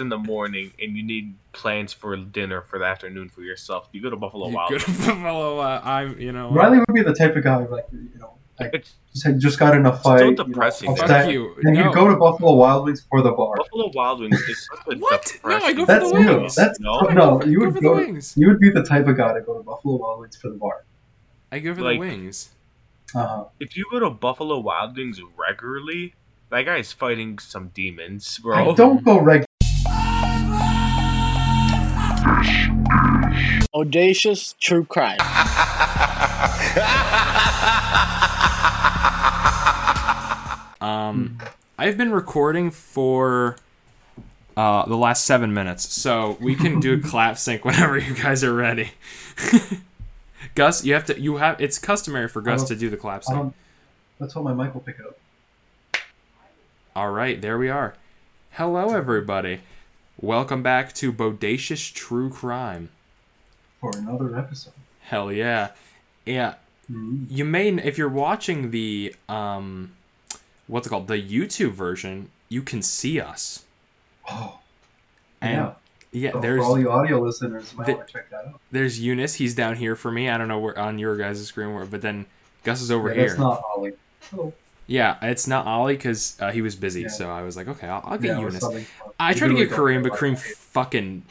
in the morning and you need plans for dinner for the afternoon for yourself, you go to Buffalo You Wild go to Wings. Buffalo, uh, I'm, you know. Riley would be the type of guy like you know, like just, had- just got in a Still fight, you know, depressing, Fuck upset, you. and No. you go to Buffalo Wild Wings for the bar. Buffalo Wild Wings is such a What? No, I go for That's the you. wings. That's No? no. You would for go. the wings. You would be the type of guy to go to Buffalo Wild Wings for the bar. I go for Like- the wings. Uh-huh. If you go to Buffalo Wild Wings regularly, that guy's fighting some demons, bro. I don't go reg. Bodacious true crime. Um, I've been recording for uh, the last seven minutes, so we can do a clap sync whenever you guys are ready. Gus, you have to. You have. It's customary for Gus to don't- the clap sync. don't. That's what my mic will pick up. All right, there we are. Hello, everybody. Welcome back to Bodacious True Crime. for another episode. Hell yeah, yeah. Mhm. You may, if you're watching the um, what's it called, the YouTube version, you can see us. Oh, And yeah. yeah, So there's for all you audio listeners, might the- want to check that out. there's Younes. He's down here for me. I don't know where on your guys' screen, where, but then Gus is over Yeah, here. That's not Ollie. Oh, Yeah, it's not Ollie because uh, he was busy. Yeah. So I was like, okay, I'll, I'll get yeah, or Younes. something. I tried to get don't Kareem, but why. Kareem fucking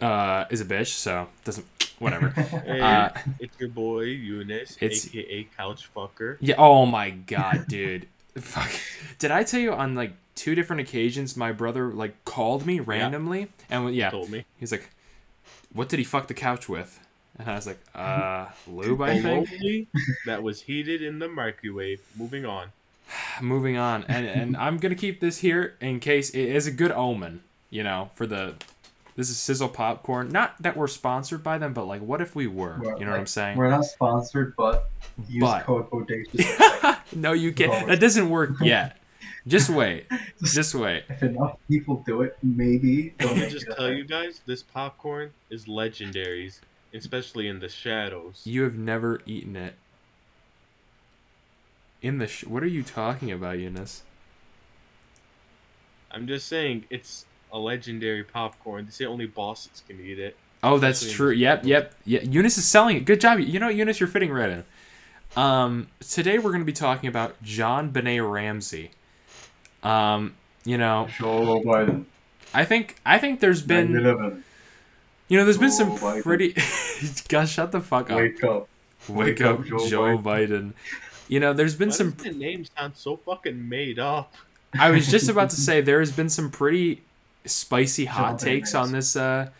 uh, is a bitch. So doesn't whatever. Hey, Uh, it's your boy Younes, it's- aka Couch Fucker. Yeah. Oh my god, dude. Fuck. Did I tell you on like two different occasions my brother like called me randomly and yeah, Told me. he's like, "What did he fuck the couch with?" And I was like, "Uh, lube, I think." That was heated in the microwave. Moving on. Moving on, and and I'm gonna keep this here in case it is a good omen, you know, for the. This is Sizzle Popcorn. Not that we're sponsored by them, but like, what if we were? Well, You know what I'm saying? We're not sponsored, but use But- code bodacious. no, you can't. That doesn't work yet. Just wait. Just wait. if enough people do it, maybe. they'll Let me just tell you guys, this popcorn is legendaries, especially in the shadows. You have never eaten it. In the sh- what are you talking about, Younes? I'm just saying, it's a legendary popcorn. They say only bosses can eat it. Oh, that's true. the Yep, shadows. yep, yeah. Younes is selling it. Good job. You know, Younes, you're fitting right in. Um, today we're going to be talking about JonBenét Ramsey. Um, you know, Joe Biden. I think I think there's been 9/11. you know there's been some Biden. pretty. Gus, shut the fuck up. Wake up. Wake up, Joe, Biden. You know, there's been Why some the name sound so fucking made up? I was just about to say there has been some pretty spicy hot takes on this uh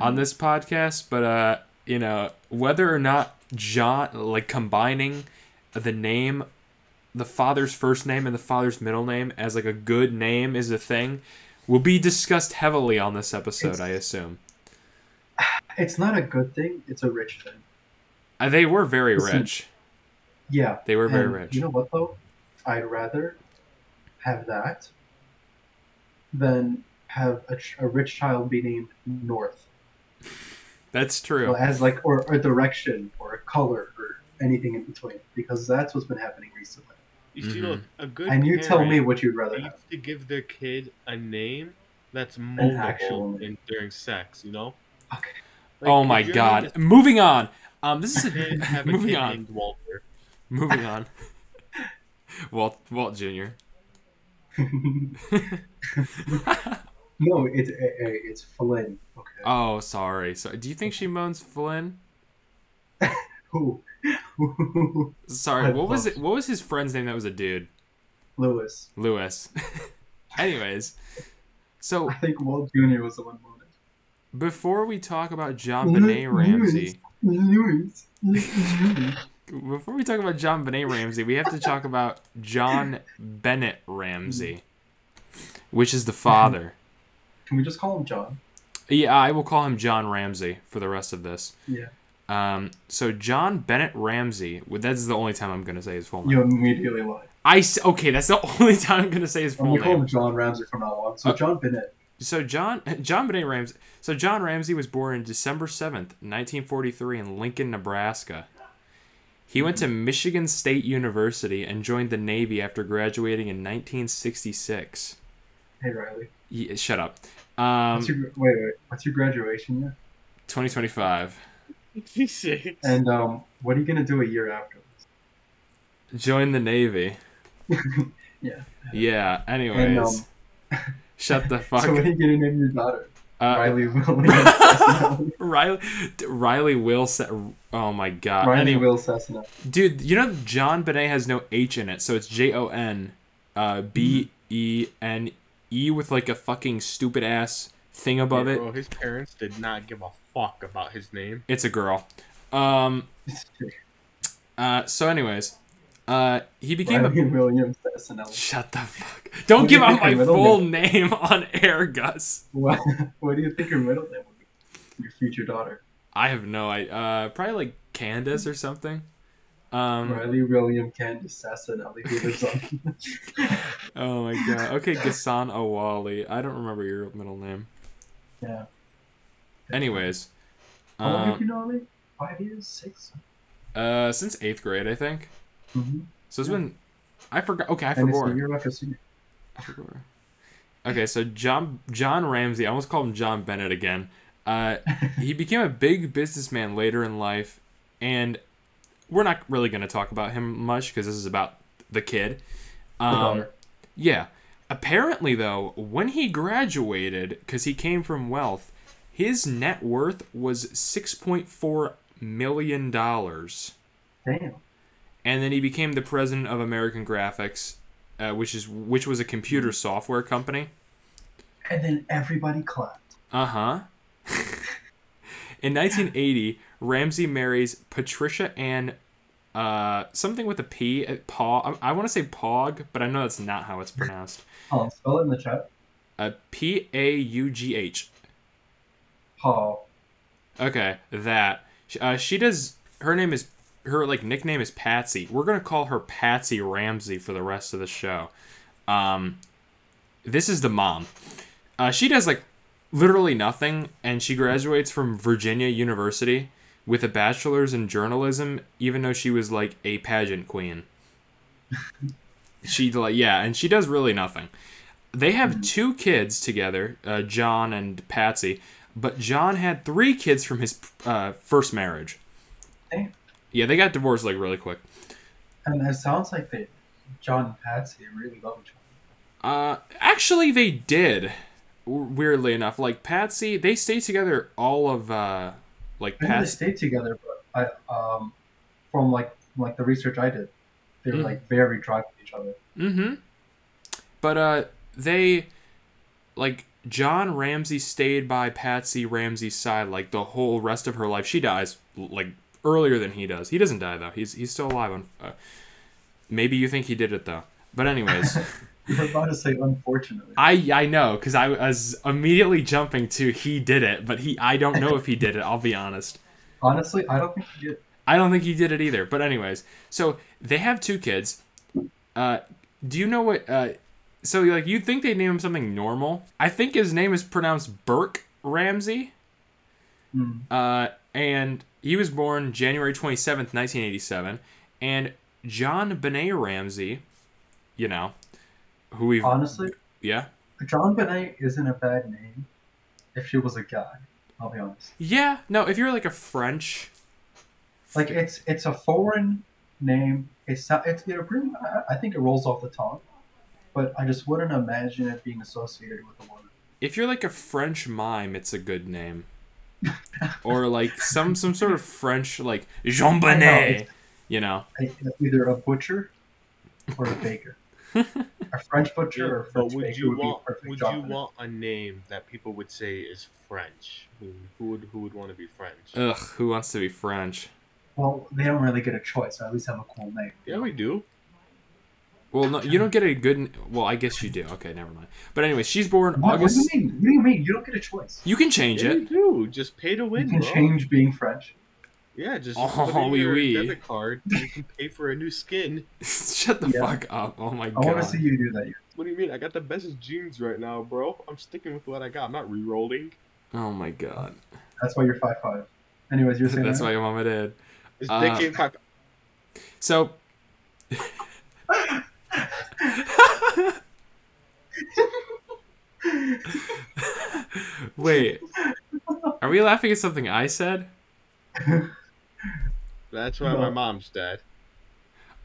on this podcast, but uh you know whether or not John like combining the name the father's first name and the father's middle name as like a good name is a thing will be discussed heavily on this episode, It's- I assume. It's not a good thing. It's a rich thing. Uh, they were very rich. Yeah. They were very rich. You know what though? I'd rather have that than have a, a rich child be named North. That's true. Well, as like or a direction or a color or anything in between because that's what's been happening recently. You see, Mhm. look, a good And you tell me what you'd rather needs have. to give their kid a name that's actual moldable in, during sex, you know? Okay. Like, oh my god. is- Moving on. Um this is a, have a moving kid on. named Walter. Moving on. Walt Walt Jr. no, it's a, a, it's Flynn. Okay. oh, sorry. So, do you think she moans Flynn? Who? Sorry. I What was it? What was his friend's name? That was a dude. Lewis. Lewis. Anyways, so I think Walt Jr. was the one moaning. before we talk about JonBenét Ramsey, Lewis. Lewis. Before we talk about JonBenét Ramsey, we have to talk about John Bennett Ramsey, which is the father. Can we just call him John? Yeah, I will call him John Ramsey for the rest of this. Yeah. Um, so John Bennett Ramsey. well, That's the only time I'm gonna say his full name. You immediately lied. I okay. That's the only time I'm gonna say his full gonna call name. him John Ramsey from now on. So Uh, John Bennett. So John John Benet Ramsey. So John Ramsey was born on December seventh, 1943, in Lincoln, Nebraska. He went to Michigan State University and joined the Navy after graduating in 1966. Hey Riley. Yeah, shut up. Um, What's your, wait, wait. What's your graduation year? 2025. And um, what are you gonna do a year afterwards? Join the Navy. Yeah. Yeah. And Anyways, um, shut the fuck. so what are you gonna name your daughter? Uh, Riley Williams. Riley, Riley will say, oh my god. Riley Anyway, Will Cessna. dude, you know JonBenét has no H in it, so it's J O N uh, B E N E with like a fucking stupid ass thing above it. Bro, his parents did not give a fuck about his name. It's a girl. Um. Uh. So, anyways, uh, he became a. Riley Williams Cessna. Shut the fuck. Don't What give out my full name on air, Gus. What, what do you think your middle name would be? Your future daughter. I have no idea. Uh, probably like Candace or something. Um. Riley William Candace Sassanelli, who lives on. Oh my god. Okay, Gassan Awali. I don't remember your middle name. yeah. Anyways, How long have um, you known me? Five years? Six? uh, since eighth grade, I think. Mm-hmm. So it's been. I forgot. Okay, I forgot. year after senior. I forgot. Okay, so John John Ramsey. I almost called him John Bennett again. Uh, he became a big businessman later in life, and we're not really going to talk about him much because this is about the kid. Um. Yeah. Apparently, though, when he graduated, because he came from wealth, his net worth was $6.4 million. Damn. And then he became the president of American Graphics, uh, which is which was a computer software company. And then everybody clapped. Uh huh. In 1980, Ramsey marries Patricia Ann, uh, something with a P, uh, Paw. I, I want to say Pog, but I know that's not how it's pronounced. Oh, spell it in the chat. Uh, P A U G H. Paul. Okay, that. Uh, she does. Her name is. Her like nickname is Patsy. We're gonna call her Patsy Ramsey for the rest of the show. Um, this is the mom. Uh, she does like literally nothing, and she graduates from Virginia University with a bachelor's in journalism, even though she was like a pageant queen. she like yeah, and she does really nothing. They have two kids together, uh, John and Patsy, but John had three kids from his uh, first marriage. Damn. Yeah, they got divorced like really quick. And it sounds like they, John and Patsy really love each other. Uh, actually, they did. Weirdly enough, like Patsy, they stayed together all of uh, like I they stayed together, but I, um, from like like the research I did, they were Mm. like very dry with each other. Mm-hmm. But uh, they like John Ramsey stayed by Patsy Ramsey's side like the whole rest of her life. She dies like earlier than he does. He doesn't die though. He's he's still alive. On, uh, maybe you think he did it though. But anyways. You were about to say unfortunately. I I know because I was immediately jumping to he did it, but he I don't know if he did it. I'll be honest. Honestly, I don't think he did. I don't think he did it either. But anyways, so they have two kids. Uh, do you know what? Uh, so like you'd think they name him something normal. I think his name is pronounced Burke Ramsey. Mm. Uh, and he was born January twenty seventh, nineteen eighty seven. And JonBenét Ramsey, you know, who we've Honestly, yeah JonBenét isn't a bad name if she was a guy. I'll be honest. yeah no if you're like a French Like it's it's a foreign name. It's not, it's I- I think it rolls off the tongue, but I just wouldn't imagine it being associated with a woman. if you're like a French mime, it's a good name. Or like some some sort of French like Jean I know, Bonnet, you know. Either a butcher or a baker. a French butcher or a but French would baker you would be a want perfect would you want a name that people would say is French? Who, who would who would want to be French? Ugh, who wants to be French? Well, they don't really get a choice. So at least have a cool name. yeah, we do. Well, no, you don't get a good. Well, I guess you do. Okay, never mind. But anyway, she's born What, what do August. you mean? What do you mean? You don't get a choice. You can change Yeah, you it. do. Just pay to You win, can bro. change being French. Yeah, just Oh, put in oui, your oui. debit card. You can pay for a new skin. Shut the Yeah. fuck up! Oh my god. I want to see you do that. What do you mean? I got the best jeans right now, bro. I'm sticking with what I got. I'm not re-rolling. Oh my god. That's why you're five five. Anyways, you're saying That's that? why your mama did. It's Uh, five. So. Wait, are we laughing at something I said? That's why No. my mom's dead.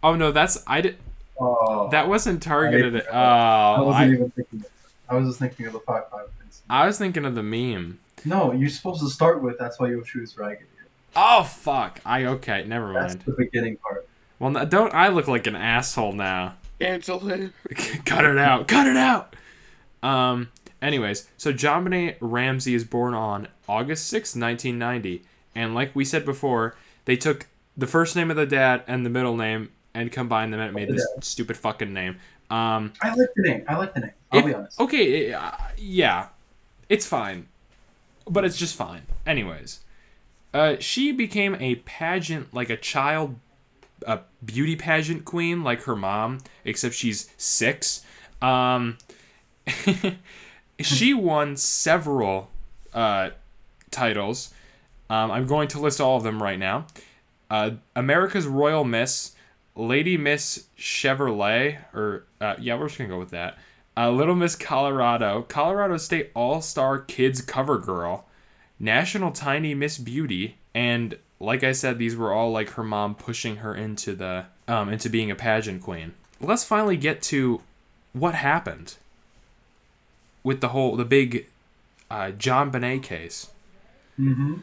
Oh no, that's I did. Oh, That wasn't targeted. At, oh, I oh, wasn't I, even thinking. Of I was just thinking of the five five things. I was thinking of the meme. No, you're supposed to start with. That's why you choose ragged. Oh fuck! I okay, never mind. That's mind. the beginning part. Well, don't I look like an asshole now? Cancel him. cut it out. Cut it out. Um. Anyways, so John Ramsey is born on August sixth, 1990. And like we said before, they took the first name of the dad and the middle name and combined them and made this stupid fucking name. Um. I like the name. I like the name. I'll If- be honest. Okay, uh, yeah, it's fine, but it's just fine. Anyways, uh, she became a pageant, like a child, a beauty pageant queen, like her mom, except she's six. Um, she won several uh, titles. Um, I'm going to list all of them right now. Uh, America's Royal Miss, Lady Miss Chevrolet, or uh, yeah, we're just gonna go with that. Uh, Little Miss Colorado, Colorado State All Star Kids Cover Girl, National Tiny Miss Beauty, and like I said, these were all like her mom pushing her into the um, into being a pageant queen. Let's finally get to what happened with the whole the big uh, JonBenét case. Mm-hmm.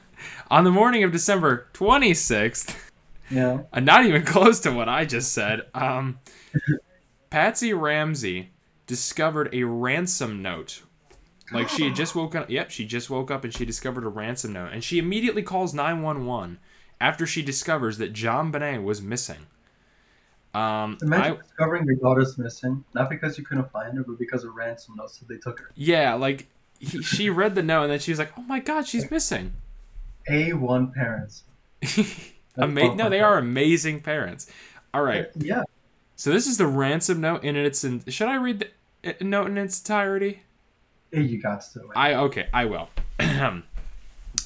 On the morning of December 26th, Yeah. uh, not even close to what I just said, um, Patsy Ramsey discovered a ransom note. Like she had just woken up. Yep, she just woke up and she discovered a ransom note. And she immediately calls 911 after she discovers that JonBenét was missing. Um, Imagine I, discovering your daughter's missing, not because you couldn't find her, but because of ransom notes that they took her. yeah, like he, she read the note and then she was like, "Oh my god, she's missing." A1 parents. Ama- no, they are amazing parents. All right, Yeah. so this is the ransom note in its. In- should I read the uh, note in its entirety? You got to. I okay, I will.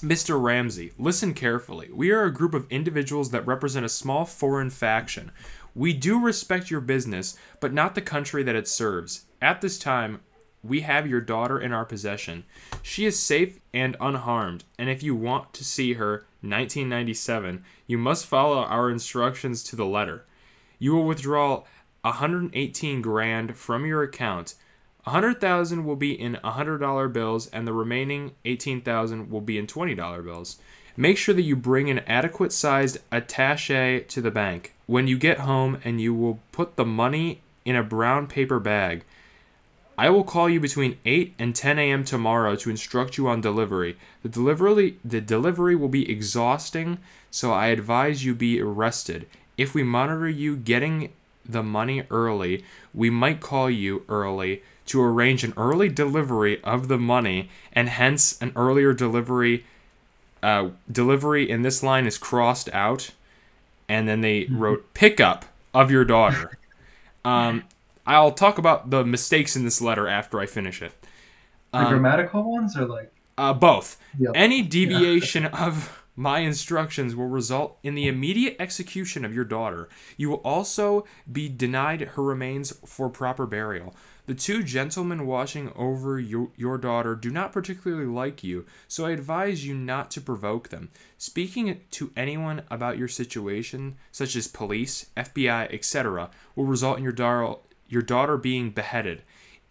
Mr. Ramsey, listen carefully. We are a group of individuals that represent a small foreign faction. We do respect your business, but not the country that it serves. At this time, we have your daughter in our possession. She is safe and unharmed, and if you want to see her 1997, you must follow our instructions to the letter. You will withdraw 118 grand from your account. 100,000 will be in $100 bills and the remaining 18,000 will be in $20 bills. Make sure that you bring an adequate sized attache to the bank when you get home and you will put the money in a brown paper bag. I will call you between 8 and 10 a.m. tomorrow to instruct you on delivery. The delivery the delivery will be exhausting, so I advise you be arrested. If we monitor you getting the money early, we might call you early to arrange an early delivery of the money and hence an earlier delivery uh, delivery in this line is crossed out and then they wrote pickup of your daughter. um, I'll talk about the mistakes in this letter after I finish it. The Um, grammatical ones are like. uh, both. Yeah. Any deviation of my instructions will result in the immediate execution of your daughter. You will also be denied her remains for proper burial. The two gentlemen watching over your, your daughter do not particularly like you, so I advise you not to provoke them. Speaking to anyone about your situation, such as police, FBI, etc., will result in your your daughter being beheaded.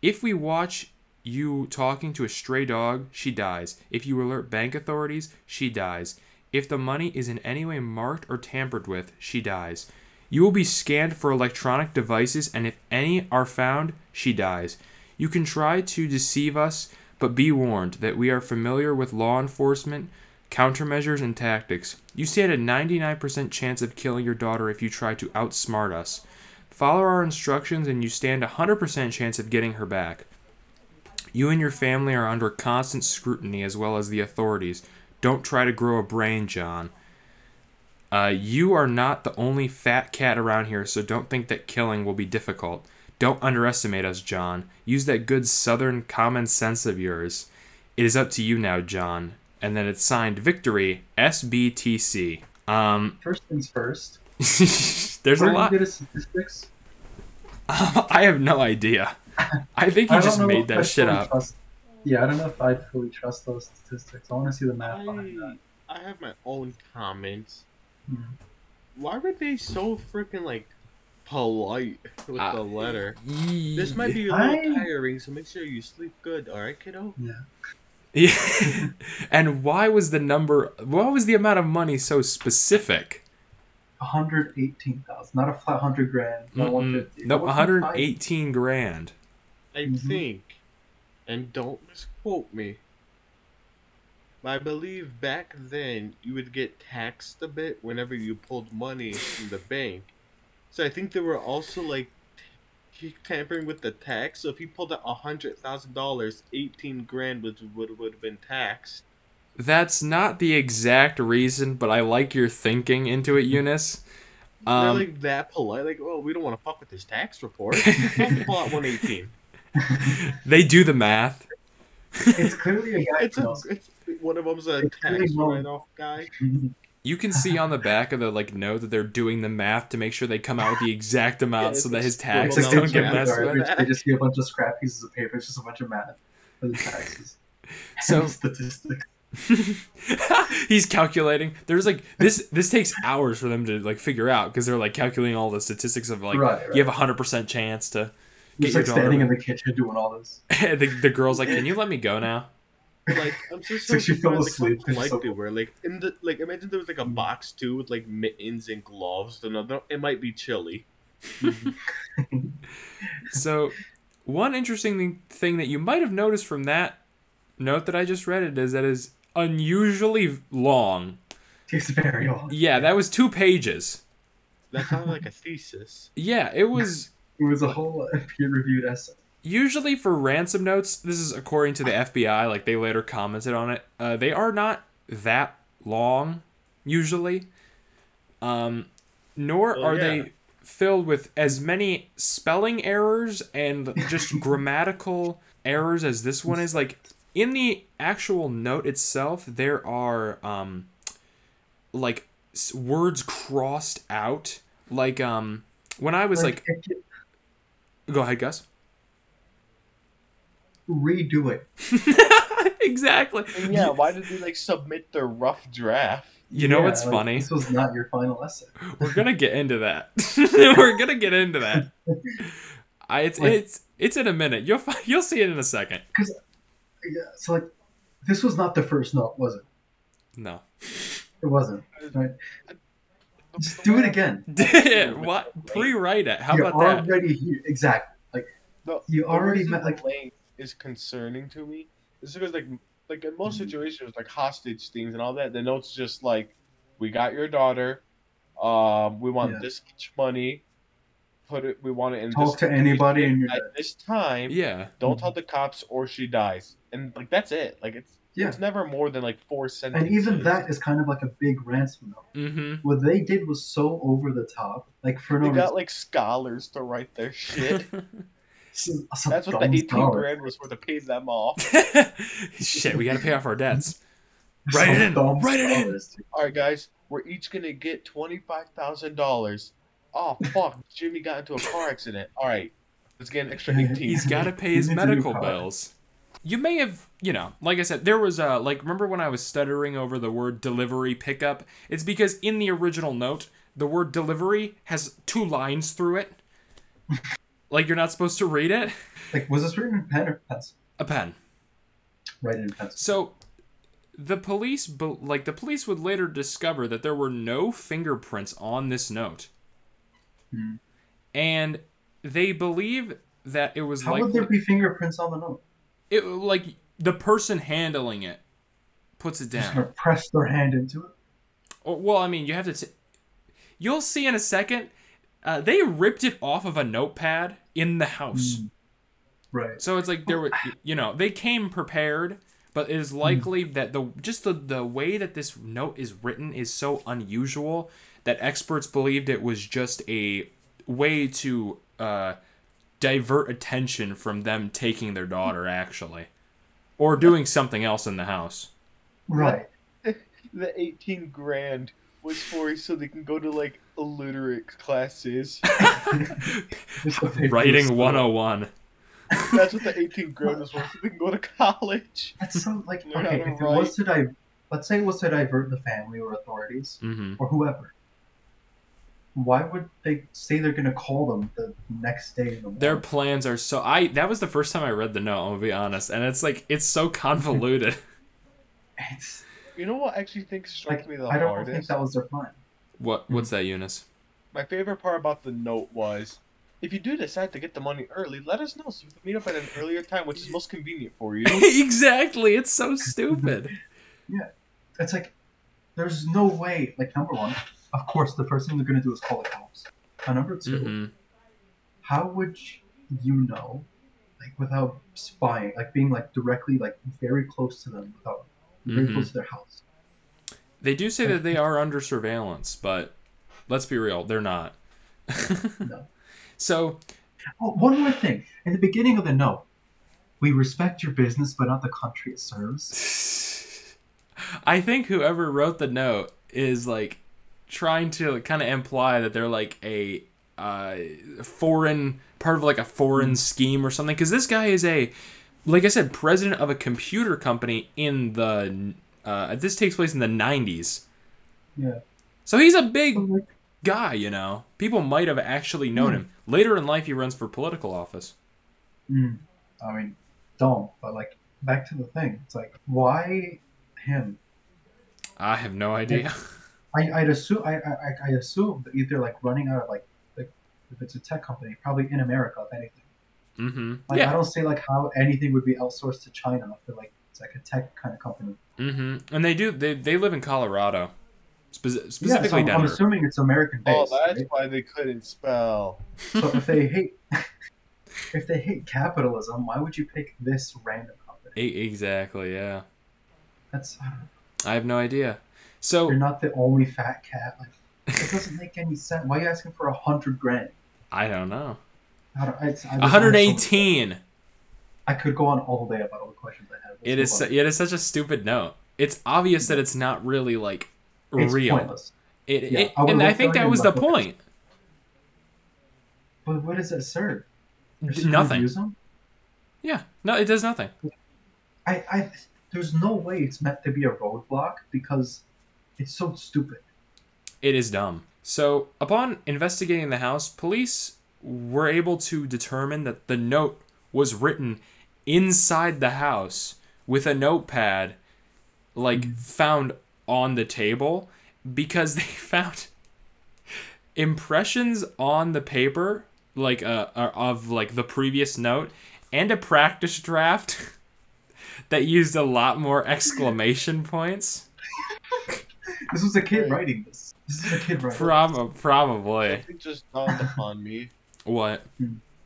If we watch you talking to a stray dog, she dies. If you alert bank authorities, she dies. If the money is in any way marked or tampered with, she dies. You will be scanned for electronic devices, and if any are found, she dies. You can try to deceive us, but be warned that we are familiar with law enforcement, countermeasures, and tactics. You stand a 99% chance of killing your daughter if you try to outsmart us. Follow our instructions, and you stand a 100% chance of getting her back. You and your family are under constant scrutiny as well as the authorities. Don't try to grow a brain, John. Uh, you are not the only fat cat around here, so don't think that killing will be difficult. Don't underestimate us, John. Use that good southern common sense of yours. It is up to you now, John. And then it's signed Victory SBTC. Um, First things first. there's Where a did lot. you get his statistics? I have no idea. I think he I just made that I shit up. Trust, Yeah, I don't know if I'd fully trust those statistics. I want to see the math behind that. I, I have my own comments. Why were they so freaking like polite with Uh, the letter? Ye- This might be a little I- tiring, so make sure you sleep good, alright, kiddo? Yeah. Yeah. and why was the number? Why was the amount of money so specific? 118,000, not a flat 100 grand, not 150. Nope, 118. 118 grand. I Mhm. think, and don't misquote me, but I believe back then you would get taxed a bit whenever you pulled money from the bank. So I think they were also like t- tampering with the tax. So if you pulled out a hundred thousand dollars, eighteen grand would would would have been taxed. That's not the exact reason, but I like your thinking into it, Younes. They're Um, like that polite, like, oh, we don't want to fuck with this tax report. Fucking pull out one eighteen. they do the math. It's clearly a guy. It's, a, it's one of them's a tax write-off guy. You can see on the back of the like note that they're doing the math to make sure they come out with the exact amount Yeah, so that his a taxes It's scribble don't get down messed with. they, they just see a bunch of scrap pieces of paper. It's just a bunch of math for the taxes. So statistics. he's calculating. There's like this. This takes hours for them to like figure out because they're like calculating all the statistics of like Right, right. you have a hundred percent chance to get like standing in the kitchen doing all this. the, the girl's like, "Can you let me go now?" Like I'm just So so she fell surprised, asleep, Like, how it's polite they were. Like in the like, imagine there was like a box too with like mittens and gloves. Then no, it might be chilly. So, one interesting thing- thing that you might have noticed from that note that I just read it is that is unusually long. It's very old. Yeah, that was two pages. That sounded like a thesis. Yeah, it was It was a whole uh, peer-reviewed essay. Usually for ransom notes. This is according to the FBI. Like they later commented on it. Uh, they are not that long usually. Um, nor Well, are yeah. they filled with as many spelling errors and just grammatical errors as this one is. Like in the actual note itself, there are um, like s- words crossed out. Like um, when I was like, go ahead, Gus. Redo it. exactly. And yeah, why did they like submit their rough draft? You know Yeah, what's like, funny? This was not your final essay. We're gonna get into that. We're gonna get into that. I, it's Like- it's it's in a minute. You'll you'll see it in a second. Yeah, so like, this was not the first note, was it? No. It wasn't. Right? Just do it again. what? Pre-write it. How You're about that? already here. Exactly. Like, No, You already met, like- the length is concerning to me. Is because like like in most Mhm. situations like hostage things and all that, the note's just like, we got your daughter, um, we want Yeah. this much money, put it, we want it in talk this to anybody location and you're at dead. this time. Yeah. Don't tell the cops or she dies, and like that's it. Like it's Yeah. it's never more than like four sentences. And even that is kind of like a big ransom note. Mm-hmm. What they did was so over the top. Like, for no they got reason. like scholars to write their shit. Some- some That's what the dumb eighteen scholar. grand was for to pay them off. Shit, we gotta pay off our debts. Some Write it in. Write it in. All right, guys, we're each gonna get twenty five thousand dollars. Oh fuck! Jimmy got into a car accident. All right, let's get an extra eighteen. He's got to pay his He needs a new medical bills. You may have, you know, like I said, there was a like remember when I was stuttering over the word delivery pickup? It's because in the original note, the word delivery has two lines through it. Like you're not supposed to read it. Like, was this written in pen or pencil? A pen. Write it in pencil. So the police like the police would later discover that there were no fingerprints on this note. Hmm. And they believe that it was How likely would there be fingerprints on the note? it like the person handling it puts it down. gonna press their hand into it. Or, well, I mean, you have to. T- you'll see in a second. Uh, they ripped it off of a notepad in the house, Mm. Right. so it's like there were, you know, they came prepared. But it is likely that the just the, the way that this note is written is so unusual that experts believed it was just a way to uh, divert attention from them taking their daughter, actually, or doing something else in the house. Right. the eighteen grand was for so they can go to like illiterate classes. Just Writing 101. That's what the 18 grand is for. So they can go to college. That's so like Learn okay. how to If it was to di- let's say it was to divert the family or authorities Mm-hmm. or whoever, why would they say they're gonna call them the next day in the morning? Their plans are so. I that was the first time I read the note. I'm gonna be honest, and it's like it's so convoluted. It's You know what I actually think struck like me the I don't hardest? think that was their plan. What what's that, Younes? My favorite part about the note was if you do decide to get the money early, let us know so we can meet up at an earlier time, which is most convenient for you. exactly. It's so stupid. Yeah, it's like there's no way. Like number one, of course, the first thing they're gonna do is call the cops. And number 2 hmm how would you know, like without spying, like being like directly like very close to them, without very Mhm. close to their house? They do say that they are under surveillance, but let's be real, they're not. No. So Oh, one more thing. In the beginning of the note, we respect your business, but not the country it serves. I think whoever wrote the note is like trying to kind of imply that they're like a uh, foreign part of like a foreign scheme or something. Because this guy is a, like I said, president of a computer company in the. Uh, this takes place in the '90s, Yeah. so he's a big guy. You know, people might have actually known Hmm. him. Later in life, he runs for political office. mm, I mean, dumb, but like back to the thing. It's like why him? I have no idea. I, I'd assume I, I I assume that either like running out of like like if it's a tech company, probably in America, if anything. Mm-hmm. Like I don't see like how anything would be outsourced to China if like it's like a tech kind of company. Hmm And they do. They they live in Colorado, Spec- Yeah, so specifically I'm, I'm assuming it's American based. Oh, that's right? why they couldn't spell. So if they hate if they hate capitalism, why would you pick this random company? Exactly. Yeah. That's I. I have no idea. So you're not the only fat cat. Like it doesn't make any sense. Why are you asking for a hundred grand? I don't know. I don't, I 118. I could go on all day about all the questions I have. It is. su- It is such a stupid note. It's obvious that it's not really like It's real. pointless. It, Yeah, it- I and I think that was the point. But what does it serve? D- Just to Nothing. Yeah. No, it does nothing. I, I, there's no way it's meant to be a roadblock because it's so stupid. It is dumb. So, upon investigating the house, police were able to determine that the note was written inside the house with a notepad, like found on the table, because they found impressions on the paper, like uh, uh, of like the previous note, and a practice draft that used a lot more exclamation points. This was a kid writing this. This is a kid writing. Prob- probably. It just dawned upon me. What?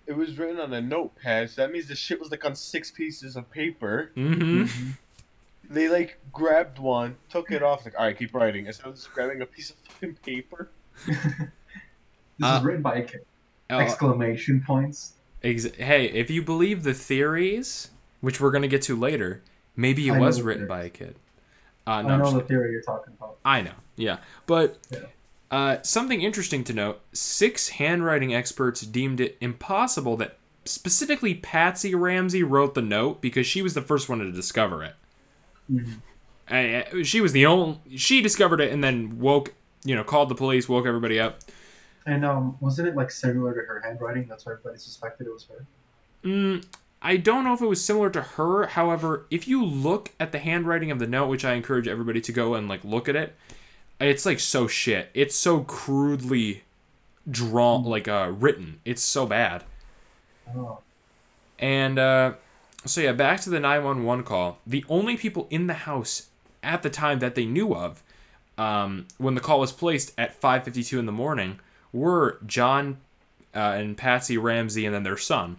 It was written on a notepad, so that means the shit was like on six pieces of paper. Mm-hmm. Mhm. They like grabbed one, took it off, like, alright, keep writing. Instead of just grabbing a piece of fucking paper. This Uh, is written by a kid. Oh, Exclamation points. ex- hey, if you believe the theories, which we're gonna get to later, maybe it I was written theories. by a kid. Uh, I no, I'm know the theory you're talking about. I know. Yeah, but Yeah. Uh, something interesting to note: six handwriting experts deemed it impossible that specifically Patsy Ramsey wrote the note because she was the first one to discover it. Mhm. I, she was the only. She discovered it and then woke. You know, called the police, woke everybody up. And um, wasn't it like similar to her handwriting? That's why everybody suspected it was her. Mm, I don't know if it was similar to her. However, if you look at the handwriting of the note, which I encourage everybody to go and like look at it, it's like so shit. It's so crudely drawn, like uh, written. It's so bad. Oh, And uh, so yeah, back to the nine one one call. The only people in the house at the time that they knew of, um, when the call was placed at five fifty two in the morning, were John uh, and Patsy Ramsey, and then their son,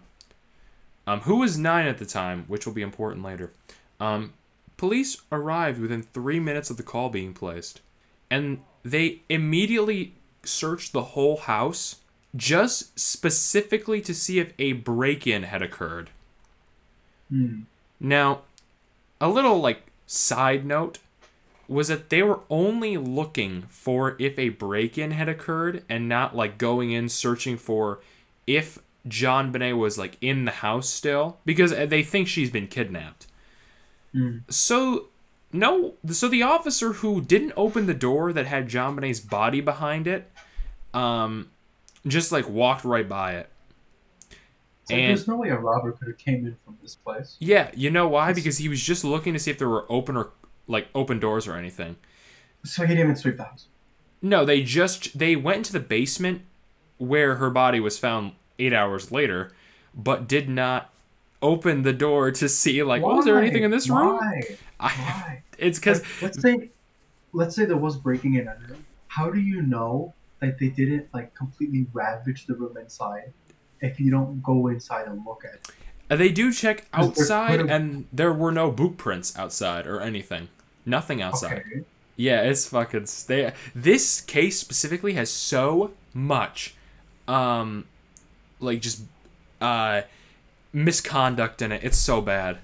um, who was nine at the time, which will be important later. Um, police arrived within three minutes of the call being placed, and they immediately searched the whole house just specifically to see if a break-in had occurred. hmm. Now, a little like side note was that they were only looking for if a break-in had occurred and not like going in searching for if JonBenét was like in the house still because uh, they think she's been kidnapped. Mm. So no, so the officer who didn't open the door that had JonBenét's body behind it, um, just like walked right by it. So And- there's no way a robber could have came in from this place. Yeah, you know why? Because he was just looking to see if there were open or like open doors or anything. So he didn't even sweep the house. No, they just they went into the basement where her body was found eight hours later, but did not open the door to see like was there anything in this room? Why? I, Why? it's because Like, let's say, let's say there was breaking in and entering. How do you know that they didn't like completely ravage the room inside if you don't go inside and look at it? they do check outside, and there were no boot prints outside or anything. Nothing outside. Okay. Yeah, it's fucking. They, this case specifically has so much, um, like just, uh, misconduct in it. It's so bad.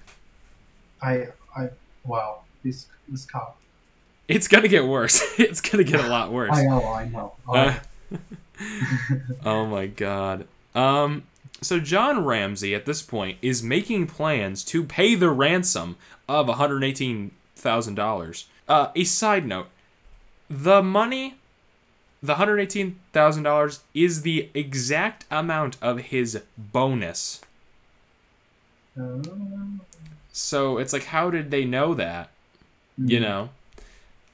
I I wow. This this cop. It's gonna get worse. it's gonna get a lot worse. I know. I know. Uh, oh my god. Um. So John Ramsey at this point is making plans to pay the ransom of one hundred eighteen thousand dollars. Uh, a side note: the money, the one hundred eighteen thousand dollars, is the exact amount of his bonus. So it's like, how did they know that? you hmm. know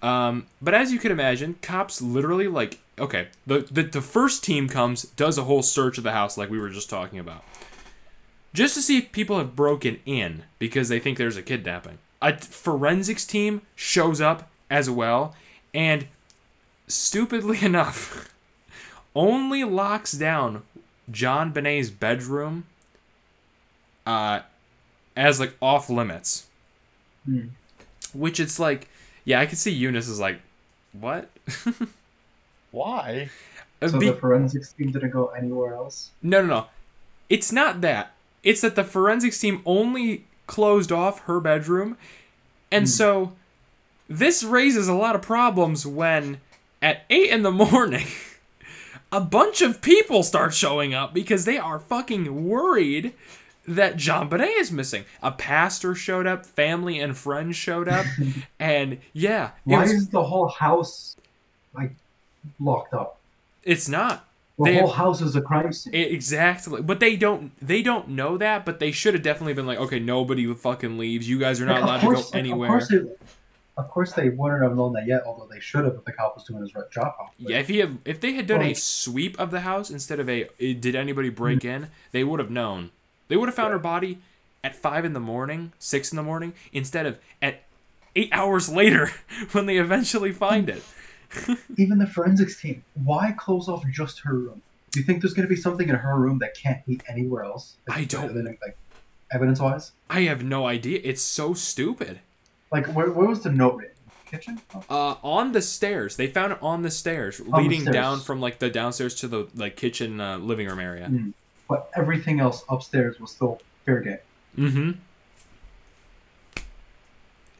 um but as you can imagine cops literally like okay the, the the first team comes does a whole search of the house like we were just talking about just to see if people have broken in because they think there's a kidnapping A forensics team shows up as well and stupidly enough only locks down jonbenét's bedroom uh as like off limits Hmm. which it's like yeah i can see younes is like what Why? Uh, So be- the forensics team didn't go anywhere else. no no no it's not that it's that the forensics team only closed off her bedroom and so this raises a lot of problems when at 8 in the morning a bunch of people start showing up because they are fucking worried that JonBenét is missing. A pastor showed up, family and friends showed up, and yeah, Why was- is the whole house like locked up? it's not. The They whole have- house is a crime scene. Exactly, but they don't. They don't know that, but they should have definitely been like, okay, nobody fucking leaves. You guys are not Like, allowed of to go anywhere. Of course, they, of course, they wouldn't have known that yet, although they should have if the cop was doing his right job. Yeah, if he had, if they had done a sweep of the house instead of a did anybody break mm-hmm. in, they would have known. They would have found her body at five in the morning, six in the morning, instead of at eight hours later when they eventually find it. Even the forensics team, why close off just her room? Do you think there's going to be something in her room that can't be anywhere else? I don't- than, like evidence-wise, I have no idea. It's so stupid. like where, where was the note written? Kitchen? Oh, Uh, on the stairs, they found it on the stairs, the leading stairs. down from like the downstairs to the like kitchen uh, living room area. Mm. But everything else upstairs was still fair game. Mm-hmm.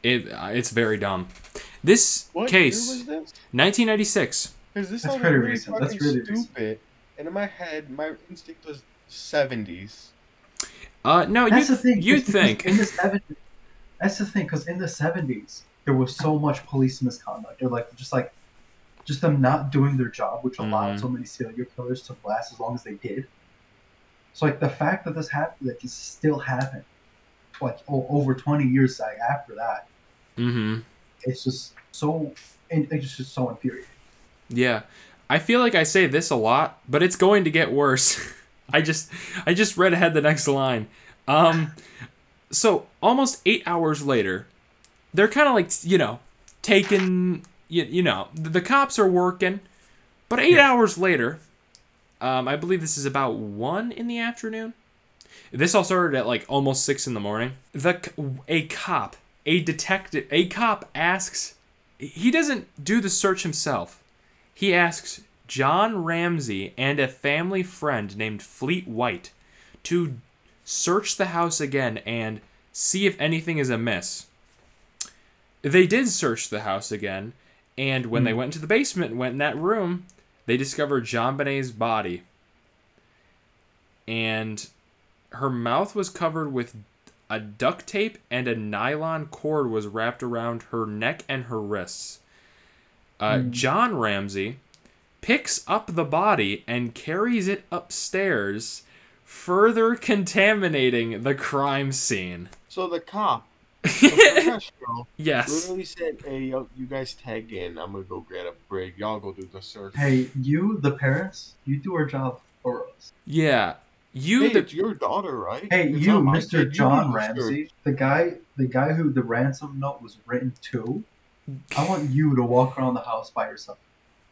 It uh, it's very dumb. This What case, this? 1996. Because this That's pretty really recent. That's fucking really recent. stupid. And in my head, my instinct was 70s. Uh, no, That's you the thing. you is think in the 70s, That's the thing, because in the seventies there was so much police misconduct, or like just like just them not doing their job, which allowed Mhm. so many serial killers to last as long as they did. So like the fact that this happened, that this still happened, like o- over twenty years like, after that, Mm-hmm. it's just so, and it's just so infuriating. Yeah. I feel like I say this a lot, but it's going to get worse. I just I just read ahead the next line. Um so almost 8 hours later, they're kind of like, you know, taking you, you know, the, the cops are working, but 8 Yeah. hours later, um I believe this is about 1 in the afternoon. This all started at like almost 6 in the morning. The a cop, a detective, a cop asks he doesn't do the search himself. He asks John Ramsey and a family friend named Fleet White to search the house again and see if anything is amiss. They did search the house again, and when they went into the basement and went in that room, they discovered JonBenét's body. and her mouth was covered with a duct tape and a nylon cord was wrapped around her neck and her wrists. Uh, John Ramsey picks up the body and carries it upstairs, further contaminating the crime scene. So the cop, the professional, Yes. literally said, "Hey, yo, you guys tag in. I'm gonna go grab a break. Y'all go do the search." Hey, you, the parents, you do our job for us. Yeah. You Hey, the it's your daughter, right? Hey, It's you, Mr. kid. You John do the search. Ramsey, the guy, the guy who the ransom note was written to. I want you to walk around the house by yourself.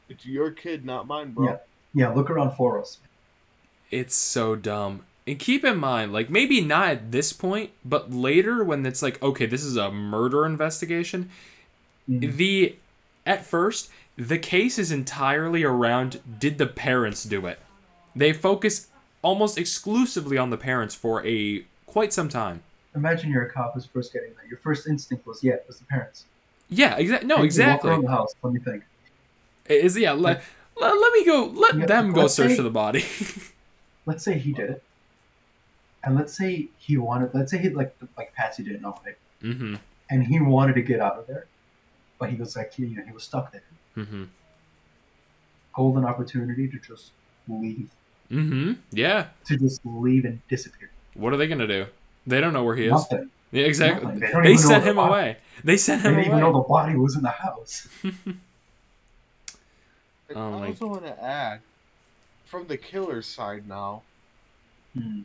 It's your kid, not mine, bro. Yeah. Yeah, look around for us. It's so dumb. And keep in mind, like maybe not at this point, but later when it's like, okay, this is a murder investigation. Mhm. The at first, the case is entirely around did the parents do it? They focus almost exclusively on the parents for a quite some time. Imagine you're a cop who's first getting that. Your first instinct was, yeah, it was the parents. Yeah, exactly. No, exactly. Walk around the house. Let me think. Is yeah. Let, let, let me go. Let Yeah, them go search say- for the body. Let's say he did it, and let's say he wanted. Let's say he like like Patsy didn't know it, mm-hmm. and he wanted to get out of there, but he was like, you know, he was stuck there. Mm-hmm. Golden opportunity to just leave, Mm-hmm. Yeah. to just leave and disappear. What are they gonna do? They don't know where he is. Nothing. Yeah, exactly. Nothing. They don't They sent him body- away. They sent They didn't even know the body was in the house. And Oh I my- also want to add, from the killer's side now, Hmm.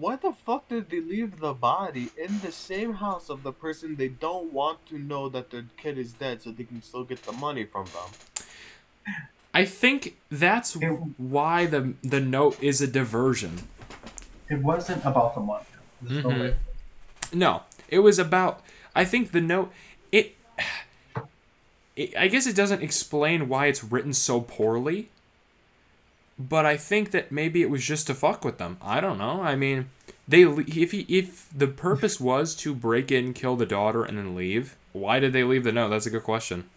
Why the fuck did they leave the body in the same house of the person they don't want to know that their kid is dead so they can still get the money from them? I think that's It- why the the note is a diversion. It wasn't about the money. There's no Mhm. No, it was about. I think the note it, it. I guess it doesn't explain why it's written so poorly. But I think that maybe it was just to fuck with them. I don't know. I mean, they if he, if the purpose was to break in, kill the daughter, and then leave, why did they leave the note? That's a good question.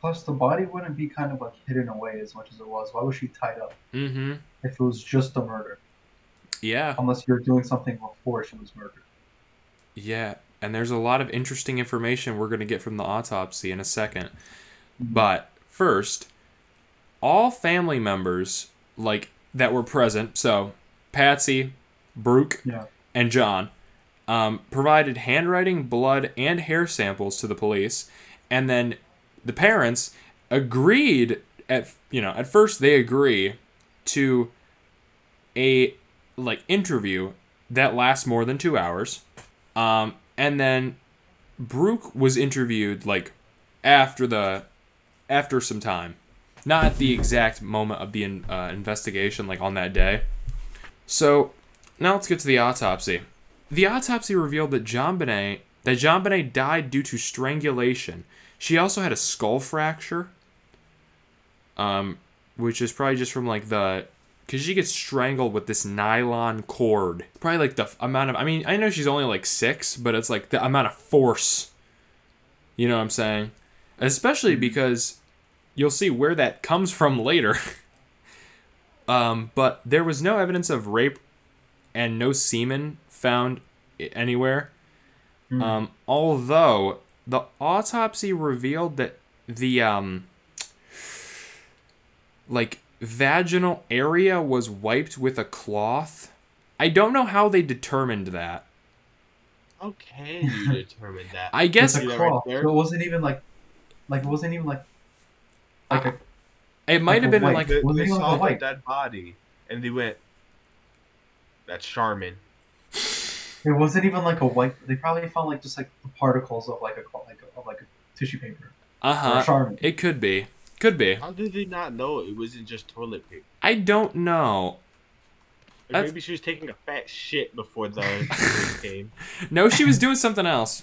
Plus, the body wouldn't be kind of like hidden away as much as it was. Why was she tied up Mm-hmm. if it was just a murder? Yeah. Unless you're doing something before she was murdered. Yeah, and there's a lot of interesting information we're going to get from the autopsy in a second. But first, all family members like that were present, so Patsy, Brooke, Yeah. and John, um, provided handwriting, blood, and hair samples to the police, and then the parents agreed at you know at first they agree to a like interview that lasts more than two hours, um, and then Brooke was interviewed like after the after some time, not at the exact moment of the in, uh, investigation, like on that day. So now let's get to the autopsy. The autopsy revealed that JonBenét that JonBenét died due to strangulation. She also had a skull fracture, um, which is probably just from like the because she gets strangled with this nylon cord. Probably like the f- amount of I mean I know she's only like six, but it's like the amount of force. You know what I'm saying? Especially because you'll see where that comes from later. um, but there was no evidence of rape and no semen found i- anywhere. Hmm. Um, although the autopsy revealed that the um, like vaginal area was wiped with a cloth. I don't know how they determined that. Okay, can you determine that? I guess a that right cloth. there? so it wasn't even like, like it wasn't even like, like a, it might have like a been white- like they, they they saw have the dead body and they went, "That's Charmin." it wasn't even like a white. They probably found like just like the particles of like a like a, of like a tissue paper Uh huh. Charmin. It could be, could be. How did they not know it wasn't just toilet paper? I don't know. Like, That's- maybe she was taking a fat shit before the police came. No, she was doing something else.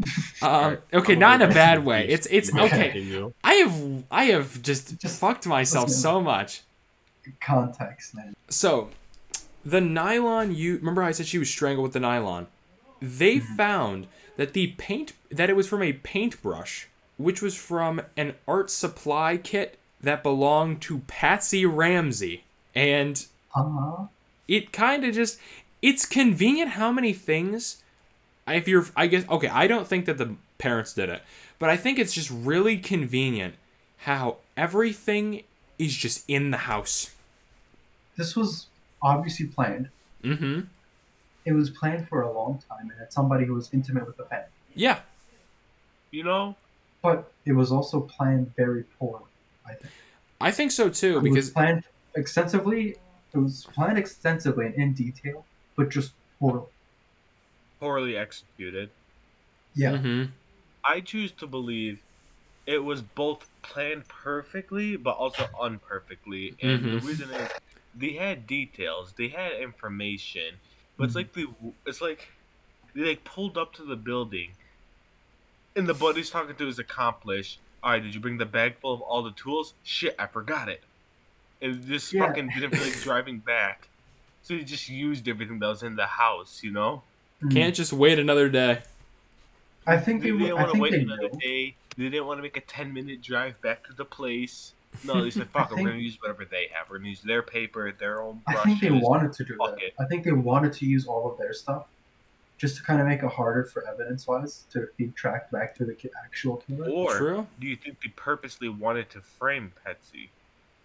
Um, okay, not in a bad way. It's it's okay. I have I have just Just- fucked myself so much. Context, man. So, the nylon you remember I said she was strangled with the nylon. They found that the paint that it was from a paintbrush, which was from an art supply kit that belonged to Patsy Ramsey. And Uh-huh. it kind of just it's convenient how many things if you're i guess okay i don't think that the parents did it but i think it's just really convenient how everything is just in the house This was obviously planned. mm-hmm It was planned for a long time, and it's somebody who was intimate with the family. yeah You know, But it was also planned very poorly. I think i think so too it was because planned extensively. It was planned extensively and in detail, but just poorly. Poorly executed. Yeah. hmm I choose to believe it was both planned perfectly, but also unperfectly. And Mhm. the reason is they had details, they had information, but it's Mhm. like they, it's like they like pulled up to the building, and the buddy's talking to his accomplice. All right, did you bring the bag full of all the tools? Shit, I forgot it. And just Yeah. fucking didn't feel like driving back, so he just used everything that was in the house. You know. Mm. can't just wait another day I think They they. didn't want to wait they another knew. day. They didn't want to make a ten minute drive back to the place. No, they said, "Fuck think- we're gonna use whatever they have. We're gonna use their paper, their own I think they wanted to do Fuck that. it. I think they wanted to use all of their stuff, just to kind of make it harder for evidence-wise to be tracked back to the actual killer. Or true do you think they purposely wanted to frame Patsy?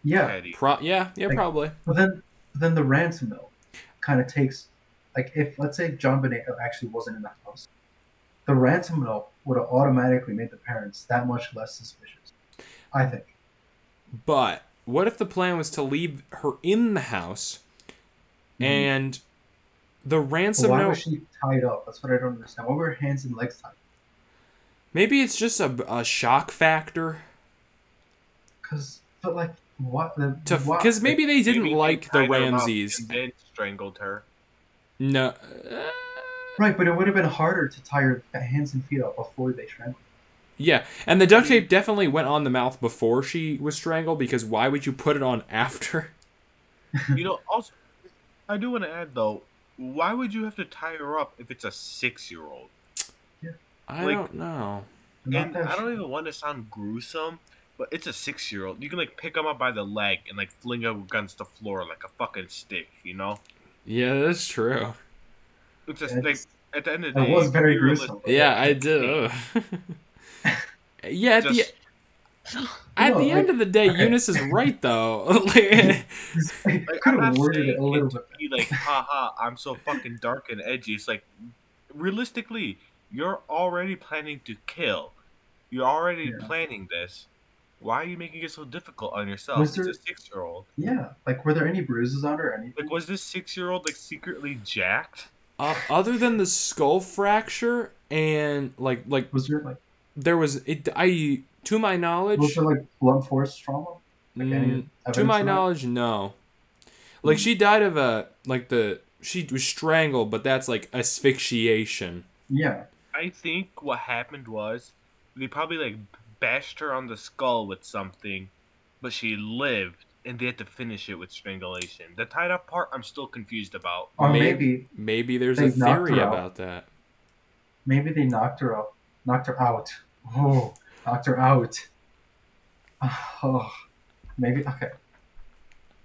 Yeah, Pro- yeah yeah Like- probably but then then the ransom note kind of takes like if let's say JonBenét actually wasn't in the house, the ransom note would have automatically made the parents that much less suspicious. I think. But what if the plan was to leave her in the house Mhm. and the But ransom why note was she tied up? That's what I don't understand. Why were her hands and legs tied? maybe it's just a, a shock factor Because, but like, what? The, to because maybe they didn't Maybe he like the tied her up Ramseys. and then strangled her. No. uh, Right, but it would have been harder to tie her hands and feet up before they strangled. yeah, and the duct tape definitely went on the mouth before she was strangled because why would you put it on after? You know, also, I do want to add though, why would you have to tie her up if it's a six year old? I Like- don't know. And I don't even want to sound gruesome, but it's a six year old. You can like pick him up by the leg and like fling him against the floor like a fucking stick, you know? Yeah, that's true. It's just It's- like at the end of the It day, was very you're gruesome. li- Yeah, I did. yeah, at the Just, at No, the like- end of the day, okay. Younes is right though. Like, I like, could I'm have not worded it a little bit. be like, haha, I'm so fucking dark and edgy. It's like, realistically, you're already planning to kill. You're already Yeah. planning this. Why are you making it so difficult on yourself? Was It's there- a six year old. Yeah, like, were there any bruises on her or anything? Like, was this six year old like secretly jacked? uh, other than the skull fracture and like like Was there like, there was it I to my knowledge was there like blunt force trauma? Like mm, to my of knowledge no. Like she died of a like the she was strangled, but that's like asphyxiation. Yeah, I think what happened was they probably like bashed her on the skull with something, but she lived, and they had to finish it with strangulation. The tied up part, I'm still confused about. or Maybe- maybe Maybe there's a theory about that. maybe they knocked her up, knocked her out. Oh, knocked her out. Oh, maybe okay.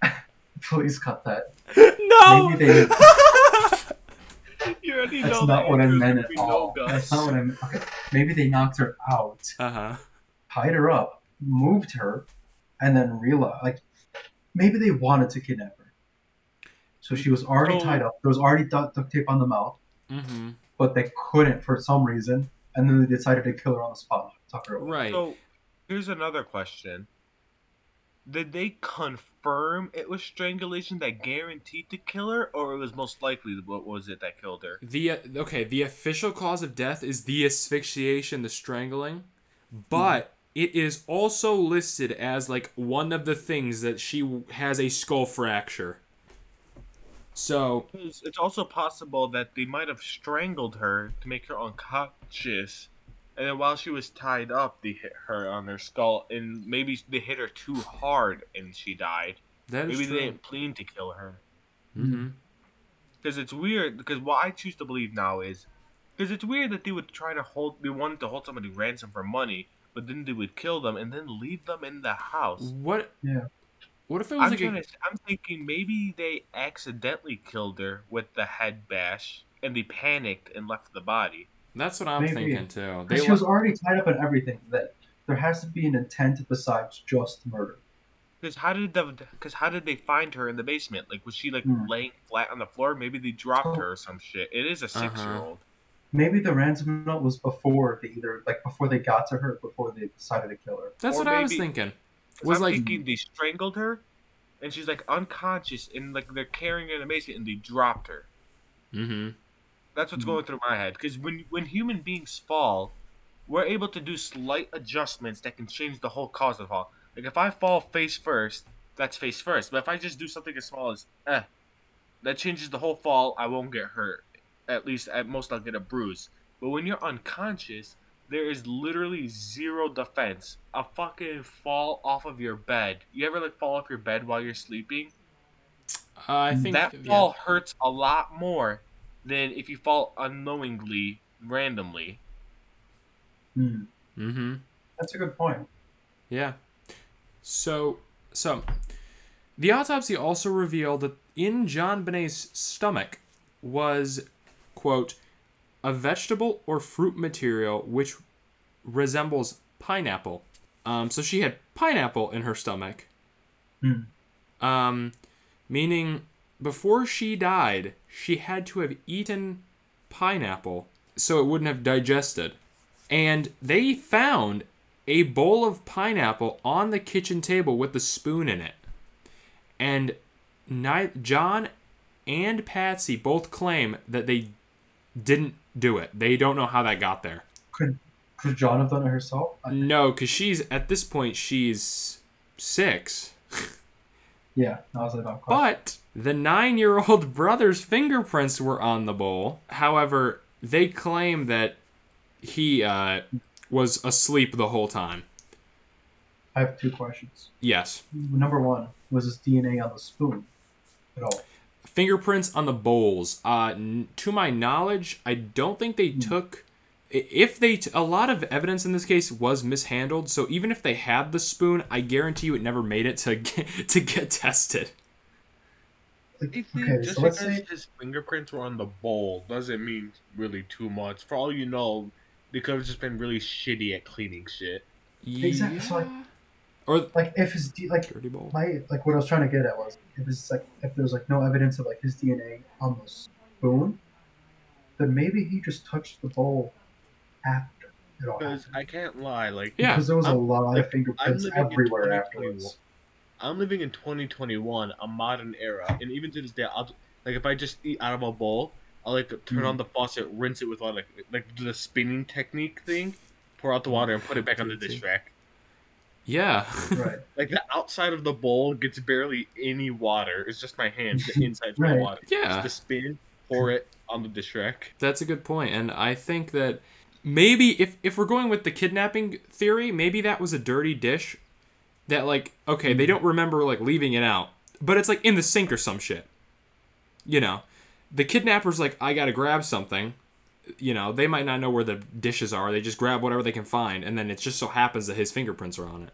Please cut that. no. Maybe they. You already That's know not the what I meant at all. That's not what I meant. Okay, maybe they knocked her out, uh huh. Tied her up, moved her, and then realized like maybe they wanted to kidnap her. So she was already So- tied up. There was already duct, duct tape on the mouth, Mm-hmm. but they couldn't for some reason, and then they decided to kill her on the spot. Tuck her away. Right. So here's another question. Did they confirm it was strangulation that guaranteed to kill her, or it was most likely what was it that killed her? The uh, okay, the official cause of death is the asphyxiation, the strangling, but it is also listed as like one of the things that she has a skull fracture. So It's also possible that they might have strangled her to make her unconscious, and then while she was tied up, they hit her on her skull, and maybe they hit her too hard and she died. that is Maybe they didn't plan to kill her. hmm Because it's weird. Because what I choose to believe now is, because it's weird that they would try to hold, they wanted to hold somebody ransom for money, but then they would kill them and then leave them in the house. What? Yeah. What if it was I'm, like a, to, I'm thinking maybe they accidentally killed her with the head bash, and they panicked and left the body. That's what I'm Maybe. thinking too. They Because she le- was already tied up in everything. That there has to be an intent besides just murder. Because how did the? Because how did they find her in the basement? Like was she like Hmm. laying flat on the floor? Maybe they dropped Oh. her or some shit. It is a Uh-huh. six year old. Maybe the ransom note was before they either like before they got to her, before they decided to kill her. That's or what I was thinking. Was Was I'm like thinking they strangled her, and she's like unconscious, and like they're carrying her in the basement, and they dropped her. mm-hmm. That's what's Mhm. going through my head. Because when when human beings fall, we're able to do slight adjustments that can change the whole cause of fall. Like if I fall face first, that's face first. But if I just do something as small as eh, that changes the whole fall. I won't get hurt. At least at most I'll get a bruise. But when you're unconscious, there is literally zero defense. A fucking fall off of your bed. You ever like fall off your bed while you're sleeping? Uh, I think that yeah. fall hurts a lot more than if you fall unknowingly, randomly. Hmm. Mm-hmm. That's a good point. Yeah. So, so the autopsy also revealed that in JonBenét's stomach was, quote, a vegetable or fruit material which resembles pineapple. Um, so she had pineapple in her stomach. Hmm. Um, meaning before she died, she had to have eaten pineapple so it wouldn't have digested. And they found a bowl of pineapple on the kitchen table with the spoon in it. And John and Patsy both claim that they didn't do it. They don't know how that got there. Could could John have done it herself? No, because she's at this point she's six. yeah, that was a dumb. But the nine-year-old brother's fingerprints were on the bowl. However, they claim that he uh, was asleep the whole time. I have two questions. Yes. Number one, was his DNA on the spoon at all? Fingerprints on the bowls. Uh, n- to my knowledge, I don't think they took. If they, t- a lot of evidence in this case was mishandled. So even if they had the spoon, I guarantee you it never made it to get, to get tested. Like, I think okay, just so let's because say his fingerprints were on the bowl doesn't mean really too much. For all you know, they could have just been really shitty at cleaning shit. Exactly, so, like- Yeah. Or like if his D, like dirty bowl. my like what I was trying to get at was if it's like if there's like no evidence of like his DNA on the spoon, then maybe he just touched the bowl after it all Because happened. I can't lie, like Yeah. Because there was a I'm- lot like, of fingerprints everywhere 2021. afterwards. I'm living in 2021, a modern era, and even to this day, I'll like if I just eat out of a bowl, I'll like turn Mhm. on the faucet, rinse it with water, like like do the spinning technique thing, pour out the water and put it back on the dish rack. Yeah. Right. Like the outside of the bowl gets barely any water. It's just my hand. The inside's Right. the water. yeah. Just the spin, pour it on the dish rack. That's a good point, and I think that maybe if if we're going with the kidnapping theory, maybe that was a dirty dish that like okay, they mm-hmm. don't remember like leaving it out, but it's like in the sink or some shit. You know, the kidnapper's like, I gotta grab something. You know, they might not know where the dishes are. They just grab whatever they can find, and then it just so happens that his fingerprints are on it.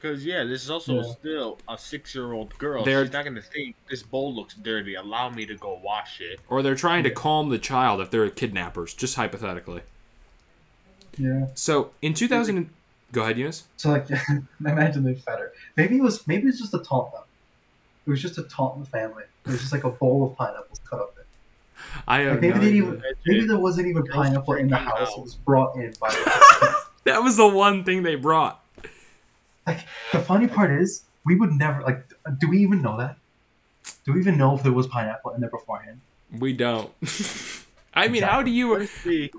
Because yeah, this is also Yeah. still a six-year-old girl. They're- She's not gonna think this bowl looks dirty. Allow me to go wash it. Or they're trying to calm the child if they're kidnappers, just hypothetically. Yeah. So in 2000, and- go ahead, Younes. So like, I imagine they fed her. Maybe it was maybe it's just a taunt them. It was just a taunt the family. It was just like a bowl of pineapples cut up. In. I have Like maybe no they idea. didn't even maybe there wasn't even pineapple in the house. out. It was brought in by. The That was the one thing they brought. Like the funny part is we would never like. Do we even know that? Do we even know if there was pineapple in there beforehand? We don't. I mean, how do you? Honestly,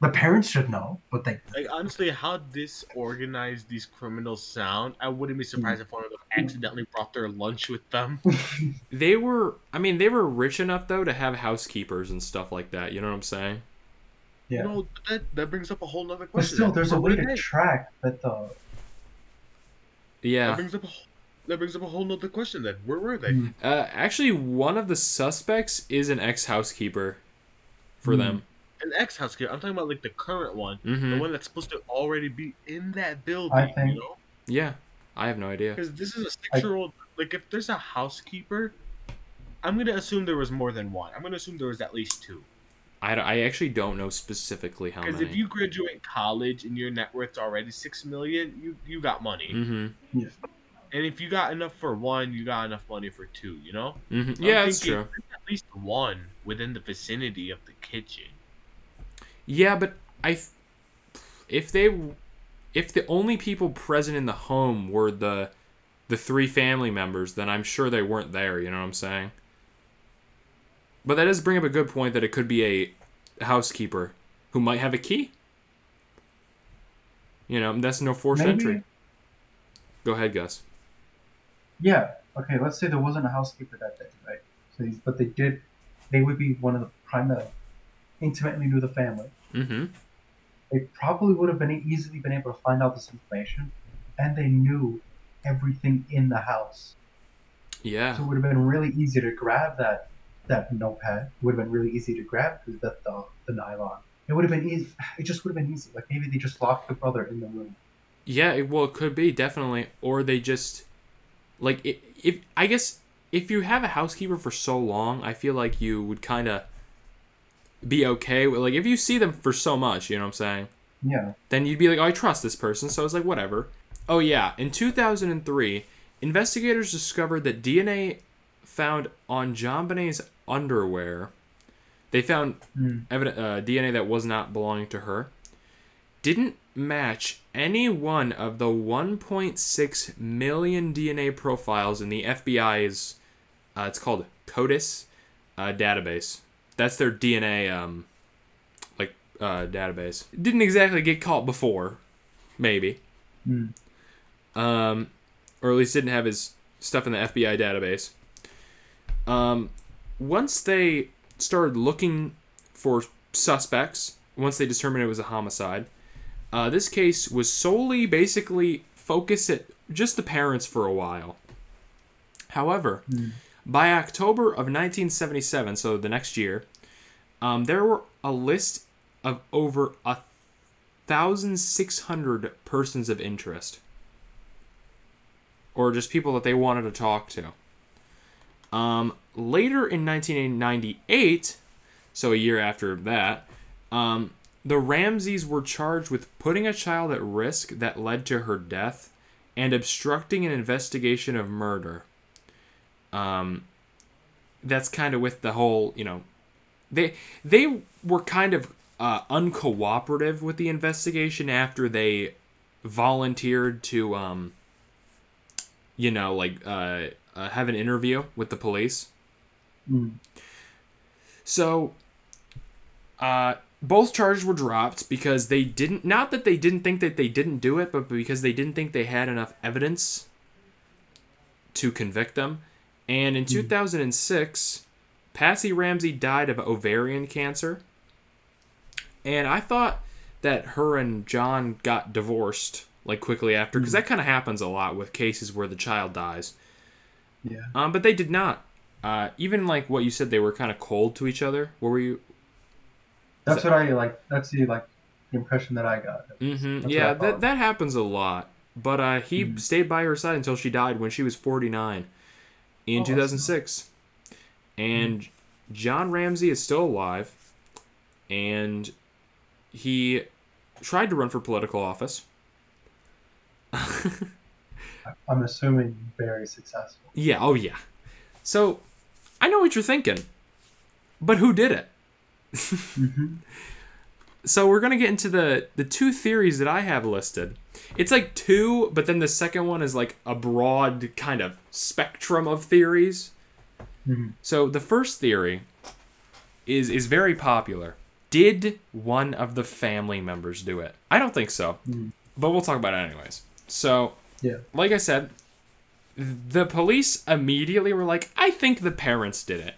The parents should know, but they. like honestly, how disorganized these criminals sound. I wouldn't be surprised if one of them hmm. accidentally brought their lunch with them. They were. I mean, they were rich enough though to have housekeepers and stuff like that. You know what I'm saying? Yeah. You know that that brings up a whole nother But question. still, there's a way to track that the. That Yeah. brings up a whole- that brings up a whole nother question. Then where were they? Hmm. Uh, actually, one of the suspects is an ex-housekeeper for Hmm. them. An ex housekeeper. I'm talking about like the current one, the hmm one that's supposed to already be in that building. I think- you know, Yeah. I have no idea. Because this is a six-year-old. Like, if there's a housekeeper, I'm gonna assume there was more than one. I'm gonna assume there was at least two. I, I actually don't know specifically how Because if you graduate college and your net worth's already six million, you you got money. Mm-hmm. And if you got enough for one, you got enough money for two. You know? Mm-hmm. Yeah, that's true. At least one within the vicinity of the kitchen. Yeah, but I, if they, if the only people present in the home were the, the three family members, then I'm sure they weren't there. You know what I'm saying? But that does bring up a good point that it could be a housekeeper who might have a key. You know, that's no forced Maybe- entry. Go ahead, Gus. Yeah. Okay. Let's say there wasn't a housekeeper that day, right? So, these- but they did. They would be one of the prime that intimately knew the family. Mm-hmm. They probably would have been easily been able to find out this information, and they knew everything in the house. Yeah. So it would have been really easy to grab that that notepad. It would have been really easy to grab the the, the, the nylon. It would have been easy. It just would have been easy. Like maybe they just locked the brother in the room. Yeah, it, well, it could be definitely, or they just like i if I guess if you have a housekeeper for so long, I feel like you would kind of be okay with like if you see them for so much, you know what I'm saying? Yeah. Then you'd be like, oh, I trust this person, so I was like whatever. Oh yeah, in 2003, investigators discovered that DNA found on JonBenét's underwear. They found Hmm. evident uh, DNA that was not belonging to her didn't match any one of the 1.6 million DNA profiles in the FBI's uh, it's called CODIS uh, database. That's their DNA um like uh, database. Didn't exactly get caught before, maybe. Hmm. Um, or at least didn't have his stuff in the FBI database. Um, once they started looking for suspects, once they determined it was a homicide, uh, this case was solely basically focused at just the parents for a while. However, by October of 1977, so the next year, um, there were a list of over a thousand six hundred persons of interest, or just people that they wanted to talk to. Um, later in 1998, so a year after that, um, the Ramseys were charged with putting a child at risk that led to her death and obstructing an investigation of murder. Um, that's kind of with the whole, you know, they they were kind of uh, uncooperative with the investigation after they volunteered to, um, you know, like uh, uh, have an interview with the police. Hmm. So, uh, both charges were dropped because they didn't. Not that they didn't think that they didn't do it, but because they didn't think they had enough evidence to convict them. And in 2006, Patsy Ramsey died of ovarian cancer. And I thought that her and John got divorced like quickly after because that kind of happens a lot with cases where the child dies. Yeah. Um, but they did not. Uh, even like what you said, they were kind of cold to each other. What were you? That's what I like. That's the like impression that I got. Mm-hmm. Yeah, I that that happens a lot. But uh, he Mhm. stayed by her side until she died when she was 49 in Oh, 2006. And John Ramsey is still alive, and he tried to run for political office. I'm assuming very successful. Yeah, oh yeah. So, I know what you're thinking. But who did it? hmm So we're gonna get into the the two theories that I have listed. It's like two, but then the second one is like a broad kind of spectrum of theories. hmm So the first theory is is very popular. Did one of the family members do it? I don't think so, Hmm. but we'll talk about it anyways. So, Yeah. like I said, the police immediately were like, "I think the parents did it,"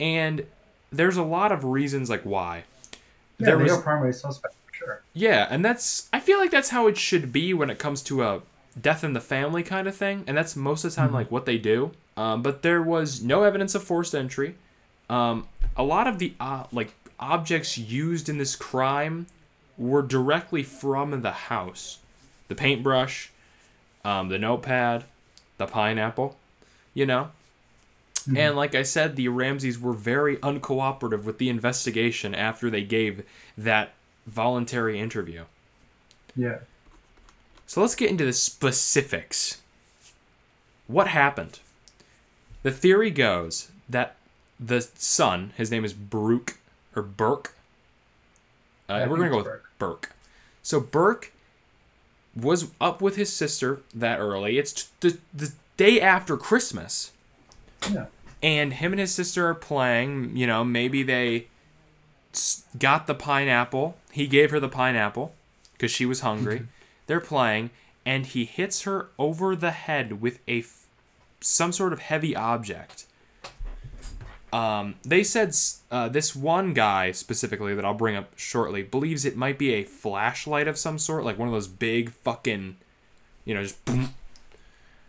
and there's a lot of reasons like why. Yeah, There was- are primary suspect for sure. Yeah, and that's I feel like that's how it should be when it comes to a death in the family kind of thing, and that's most of the time like what they do. Um, but there was no evidence of forced entry. Um, a lot of the uh, like objects used in this crime were directly from the house. The paintbrush, um, the notepad, the pineapple, you know. Mhm. And like I said, the Ramseys were very uncooperative with the investigation after they gave that voluntary interview. Yeah. So let's get into the specifics. What happened? The theory goes that the son, his name is Brooke or Burke. Uh, we're gonna go with Burke. Burke. So Burke was up with his sister that early. It's t- the the day after Christmas, Yeah. and him and his sister are playing. You know, maybe they got the pineapple. He gave her the pineapple because she was hungry. Mm-hmm. They're playing, and he hits her over the head with a f- some sort of heavy object. Um, they said uh, this one guy specifically that I'll bring up shortly believes it might be a flashlight of some sort, like one of those big fucking, you know, just boom.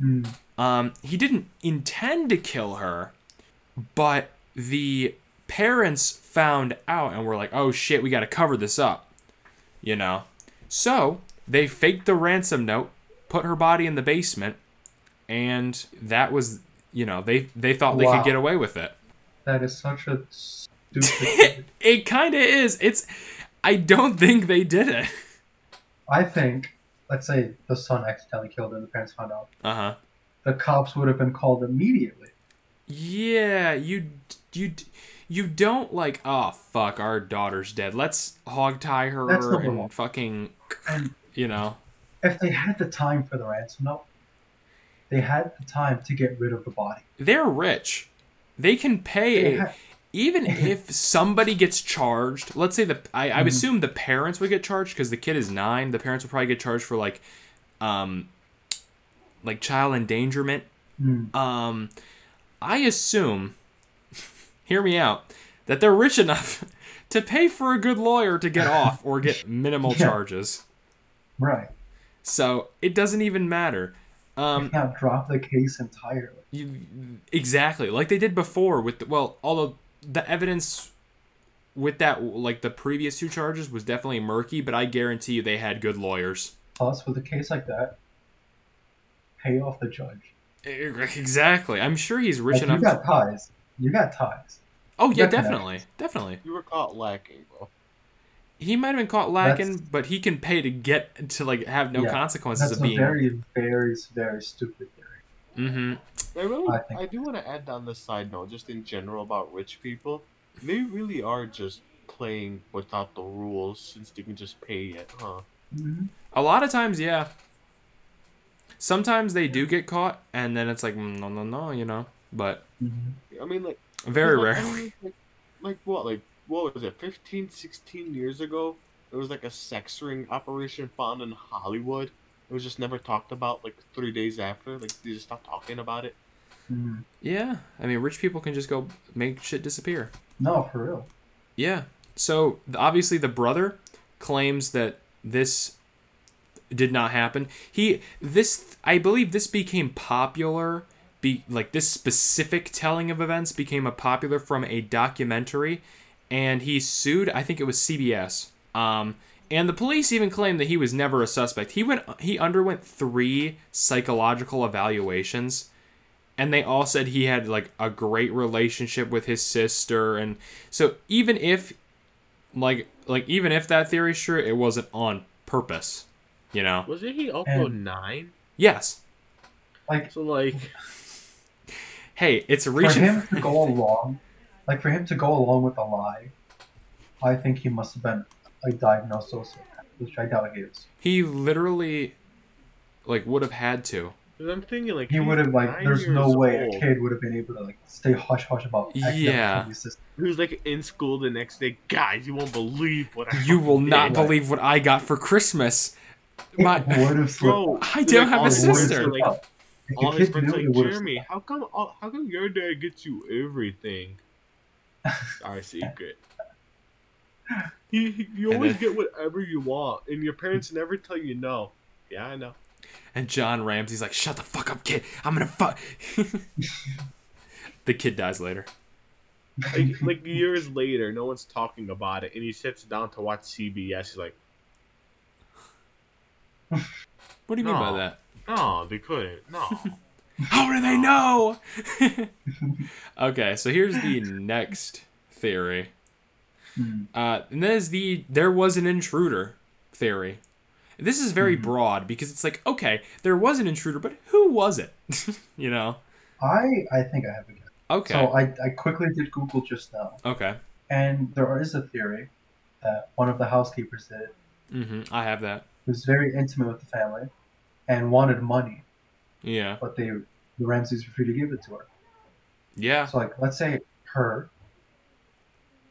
Mm. Um, he didn't intend to kill her, but the parents found out and were like, "Oh shit, we got to cover this up," you know. So they faked the ransom note, put her body in the basement, and that was, you know, they they thought they Wow. could get away with it. That is such a stupid. It kind of is. It's. I don't think they did it. I think, let's say the son accidentally killed her and the parents found out. Uh huh. The cops would have been called immediately. Yeah, you you you don't like. Oh fuck, our daughter's dead. Let's hog tie her That's number and one. fucking, And you know. if they had the time for the ransom note, they had the time to get rid of the body. They're rich. They can pay a, even if somebody gets charged. Let's say the I, I Mhm. assume the parents would get charged because the kid is nine. The parents would probably get charged for like, um, like child endangerment. Mm. Um, I assume. hear me out. That they're rich enough to pay for a good lawyer to get off or get minimal Yeah. charges. Right. So it doesn't even matter. Um, drop the case entirely. You, exactly, like they did before with the, well, although the evidence with that like the previous two charges was definitely murky, but I guarantee you they had good lawyers. Plus, with a case like that, pay off the judge. Exactly. I'm sure he's rich Like, you enough. got ties. You got ties. oh yeah, got definitely, definitely. You were caught lacking, bro. He might have been caught lacking, That's- but he can pay to get to like have no Yeah, consequences That's of a being. very, very, very stupid theory. Hmm I really, I I, do want to add on the side note, just in general about rich people. They really are just playing without the rules, since they can just pay it, huh? Mm-hmm. A lot of times, yeah. Sometimes they do get caught, and then it's like mm, no, no, no, you know. But Mm-hmm. I mean, like very like, rarely. like, like what, like what was it, 15, 16 years ago? There was like a sex ring operation found in Hollywood. It was just never talked about. Like three days after, like they just stopped talking about it. Mm-hmm. Yeah, I mean, rich people can just go make shit disappear. No, for real. Yeah. So obviously, the brother claims that this did not happen. He this I believe this became popular. Be like this specific telling of events became a popular from a documentary, and he sued. I think it was CBS. Um, and the police even claimed that he was never a suspect. He went. He underwent three psychological evaluations and they all said he had like a great relationship with his sister and so even if like like even if that theory's true it wasn't on purpose you know Wasn't he also And- nine? yes Like So like, hey it's for reaching him to go along, like for him to go along with a lie, I think he must have been a diagnosed sociopath, which I doubt he is. he literally like would have had to. I'm thinking like He would have like. There's no way old. a kid would have been able to like stay hush hush about. accidentally Yeah. killing his sister. He was like in school the next day. Guys, you won't believe what I. you will not did." believe what i got for christmas my It would have. Bro, I don't have a all his friends sister. are Like, If all the his kid friends knew, like it would've Jeremy. slipped. How come? all- How come your dad gets you everything? Our secret. He, he- you always then- get whatever you want, and your parents never tell you no. Yeah, I know. and john ramsey's like shut the fuck up kid i'm gonna fuck the kid dies later Like, like years later, no one's talking about it, and he sits down to watch CBS. He's like, what do you mean by that No, they couldn't. No. How do they know? okay, so here's the next theory. Hmm. Uh, and is the there was an intruder theory. This is very broad because it's like, okay, there was an intruder, but who was it? you know? I I think I have a guess. Okay. So I, I quickly did Google just now, okay. and there is a theory that one of the housekeepers did it, hmm I have that. was very intimate with the family, and wanted money, Yeah. but they the Ramseys refused to give it to her. Yeah. So like, let's say her,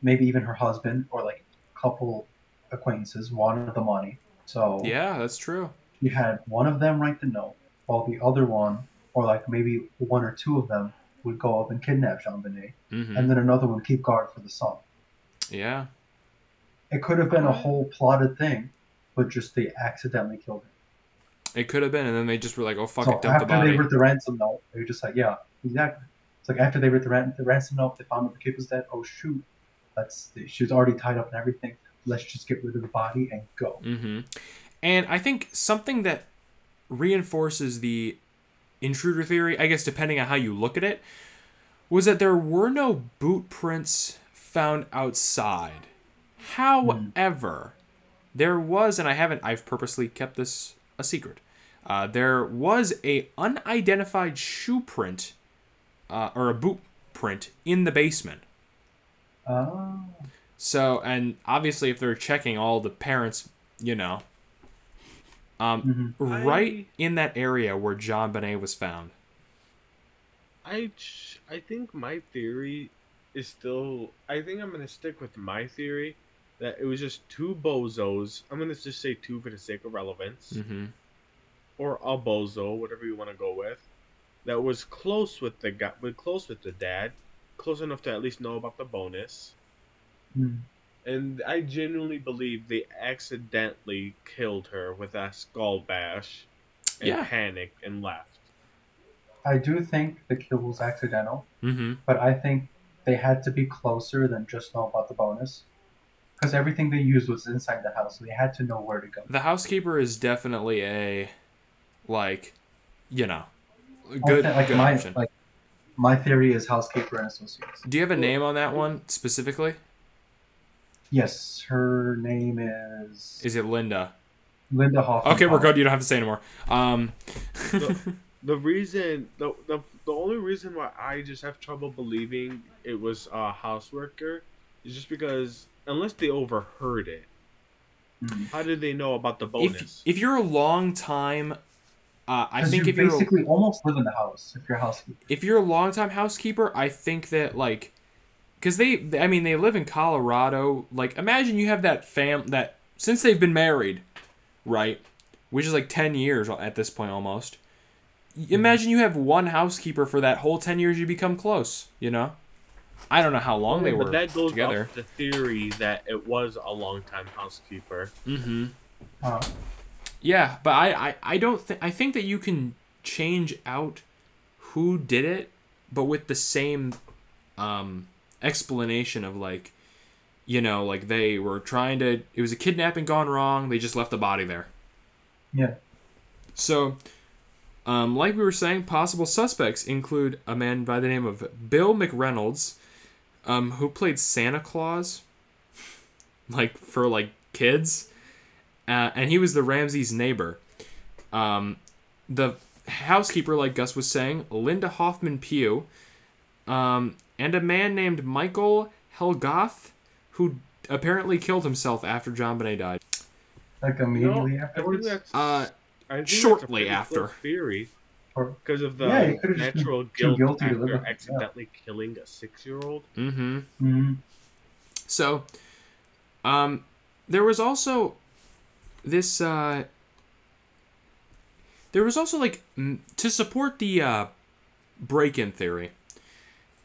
maybe even her husband or like a couple acquaintances wanted the money. So Yeah, that's true. you had one of them write the note, while the other one, or like maybe one or two of them, would go up and kidnap JonBenét, hmm and then another one keep guard for the son. Yeah. It could have been a whole plotted thing, but just they accidentally killed him. It could have been, and then they just were like, "Oh fuck so it, dump the after they wrote the ransom note, they were just like, yeah, exactly. It's like after they wrote the, ran- the ransom note, they found that the kid was dead. Oh shoot, she was already tied up and everything. Let's just get rid of the body and go. hmm And I think something that reinforces the intruder theory, I guess depending on how you look at it, was that there were no boot prints found outside. However, there was, and I haven't, I've purposely kept this a secret. Uh, there was a unidentified shoe print, uh, or a boot print in the basement. Oh, So, and obviously, if they're checking all the parents, you know, um, mhm. right in that area where JonBenét was found. I I think my theory is still. I think I'm gonna stick with my theory that it was just two bozos. I'm gonna just say two for the sake of relevance, Mm-hmm. or a bozo, whatever you want to go with. That was close with the guy, but close with the dad, close enough to at least know about the bonus. Mm. And I genuinely believe they accidentally killed her with that skull bash, and Yeah. panicked and left. I do think the kill was accidental, Mm-hmm. but I think they had to be closer than just know about the bonus, because everything they used was inside the house. So they had to know where to go. The housekeeper is definitely a, like, you know, good, think, like good my option. like my theory is housekeeper and associates. Do you have a name on that one specifically? Yes, her name is Is it Linda? Linda Hoffman. Okay, we're good. You don't have to say anymore. Um, The reason, the, the the only reason why I just have trouble believing it was a house worker is just because unless they overheard it, Mhm. how did they know about the if bonus? if you're a long time, uh, I 'Cause think you if you're basically almost live in the house if you're a housekeeper. if you're a longtime housekeeper, I think that like, because they, I mean, they live in Colorado. Like, imagine you have that fam that since they've been married, right, which is like ten years at this point almost. Imagine you have one housekeeper for that whole ten years. You become close. You know, I don't know how long they were. but were that goes together. off the theory that it was a long-time housekeeper. Mm-hmm. Uh, Yeah, but I, I, I don't think I think that you can change out who did it, but with the same um explanation of like you know, like they were trying to it was a kidnapping gone wrong, they just left the body there. yeah. So um, like we were saying, possible suspects include a man by the name of Bill McReynolds, um, who played Santa Claus, like for like kids, uh, and he was the Ramseys' neighbor. Um, the housekeeper, like Gus was saying, Linda Hoffman Pugh, um, and a man named Michael Helgoth, who apparently killed himself after JonBenét died. Like No, immediately I think afterwards. that's Uh, I think shortly that's a after. theory because of the Yeah, he could've just been natural too guilt guilty to live after with- yeah. accidentally killing a six-year-old. mm-hmm. mm-hmm. So, um, there was also this. Uh, there was also like to support the uh, break-in theory.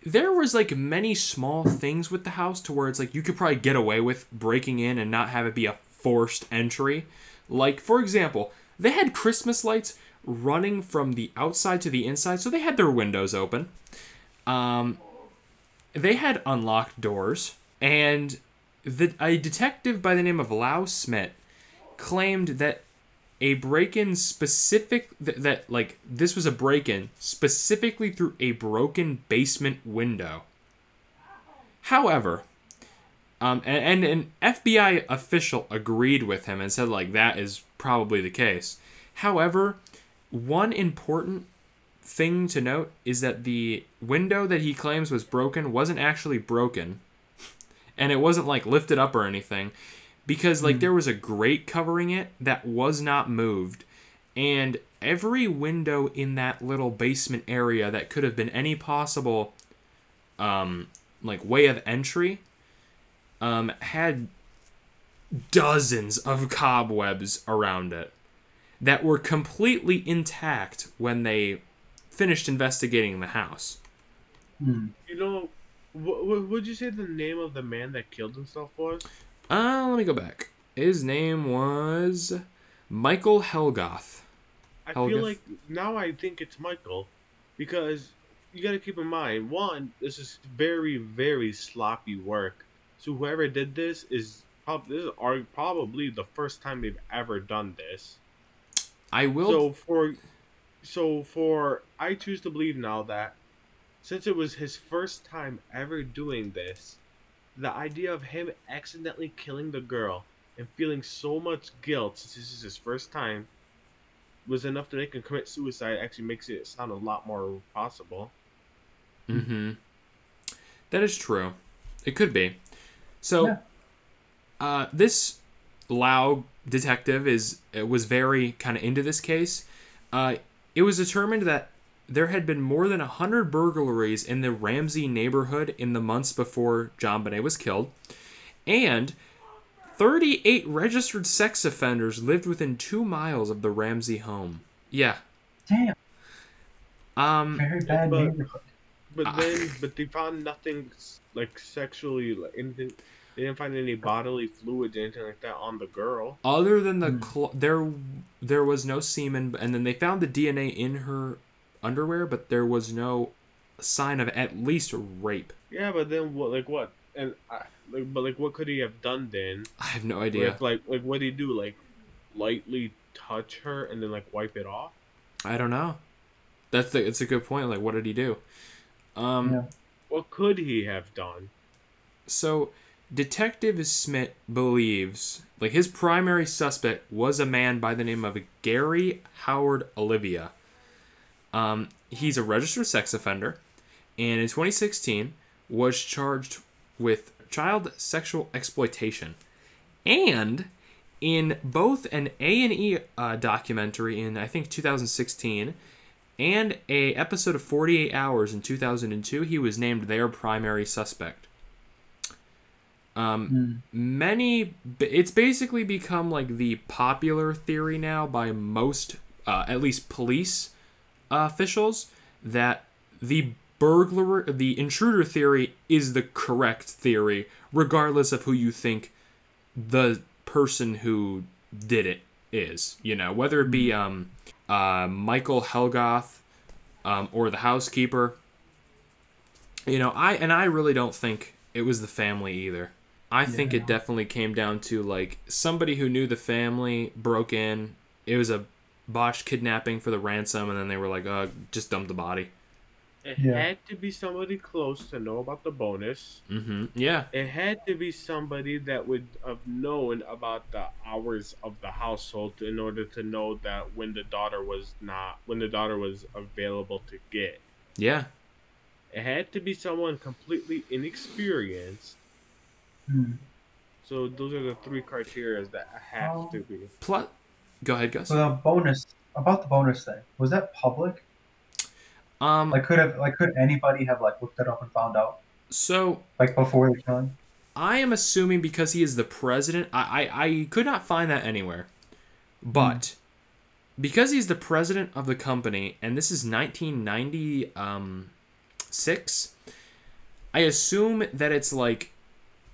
There was like many small things with the house to where it's like you could probably get away with breaking in and not have it be a forced entry. Like for example, they had Christmas lights running from the outside to the inside, so they had their windows open. Um, they had unlocked doors, and the, a detective by the name of Lou Smit claimed that a break-in specific th- that like this was a break-in specifically through a broken basement window. However, um, and, and an FBI official agreed with him and said like that is probably the case. However, one important thing to note is that the window that he claims was broken wasn't actually broken, and it wasn't like lifted up or anything, because like there was a grate covering it that was not moved, and every window in that little basement area that could have been any possible, um, like way of entry um, had dozens of cobwebs around it that were completely intact when they finished investigating the house. Hmm. You know, what would you say the name of the man that killed himself was? Uh, let me go back. His name was Michael Helgoth. I Helga. feel like now I think it's Michael, because you got to keep in mind one, this is very very sloppy work. So whoever did this is probably this is probably the first time they've ever done this. I will. So for so for I choose to believe now that since it was his first time ever doing this, the idea of him accidentally killing the girl and feeling so much guilt since this is his first time was enough to make him commit suicide actually makes it sound a lot more possible. Mm-hmm. That is true. It could be. So, Yeah. uh, this Lau detective is uh, was very kind of into this case. Uh, it was determined that there had been more than hundred burglaries in the Ramsey neighborhood in the months before JonBenét was killed, and 38 registered sex offenders lived within two miles of the Ramsey home. Yeah. Damn, Um. very bad but- neighborhood. But Ah. then, but they found nothing like sexually, like anything. They didn't find any bodily fluids, anything like that on the girl. Other than the Hmm. cl- there, there was no semen, and then they found the DNA in her underwear, but there was no sign of at least rape. Yeah, but then what? Like what? And I, like, but like, what could he have done then? I have no idea. Like, like, like, what did he do? Like, lightly touch her and then like wipe it off? I don't know. That's the, it's a good point. Like, what did he do? Um. Yeah. What could he have done? So, Detective Smit believes, like, his primary suspect was a man by the name of Gary Howard Oliva. Um, he's a registered sex offender, and in 2016 was charged with child sexual exploitation, and in both an A and E uh, documentary in I think 2016 and a episode of 48 Hours in 2002, he was named their primary suspect. Um, Hmm. many, it's basically become like the popular theory now by most, uh, at least police officials, that the burglar, the intruder theory is the correct theory, regardless of who you think the person who did it is. You know, whether it be um, uh, Michael Helgoth um, or the housekeeper. You know, I and I really don't think it was the family either. I think it definitely came down to like somebody who knew the family broke in. It was a botched kidnapping for the ransom, and then they were like, "Uh, just dump the body." It Yeah. had to be somebody close to know about the bonus. Mm-hmm. Yeah. It had to be somebody that would have known about the hours of the household in order to know that when the daughter was not when the daughter was available to get. Yeah. It had to be someone completely inexperienced. Hmm. So those are the three criteria that have to be. Plus, go ahead, Gus. So the bonus about the bonus thing was that public? Um. Like, could have like could anybody have like looked it up and found out So like before the killing? I am assuming because he is the president. I, I, I could not find that anywhere. But because he's the president of the company, and this is 1996, um, six, I assume that it's like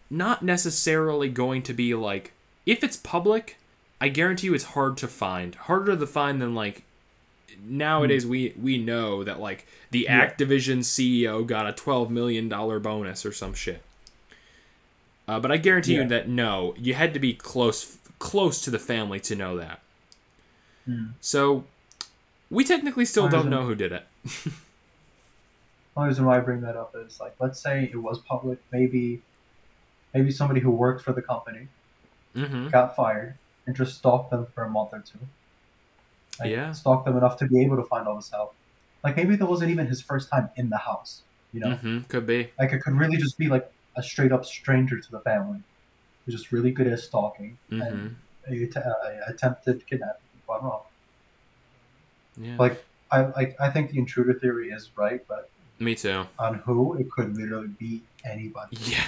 not necessarily going to be like if it's public. I guarantee you it's hard to find, harder to find than like nowadays we we know that like the. Activision CEO got a 12 million dollar bonus or some shit. Uh, but I guarantee Yeah. you that no, you had to be close close to the family to know that. Hmm. So we technically still don't know who did it. only reason why I bring that up is like, let's say it was public, maybe, maybe somebody who worked for the company Mm-hmm. got fired and just stalk them for a month or two. Like, Yeah. Stalk them enough to be able to find all this out. Like maybe that wasn't even his first time in the house. You know, Mm-hmm. Could be. like it could really just be like a straight up stranger to the family, who's just really good at stalking Mm-hmm. and att- uh, attempted kidnapping. I don't know. Yeah. Like I like I think the intruder theory is right, but Me too. on who it could literally be anybody. Yeah.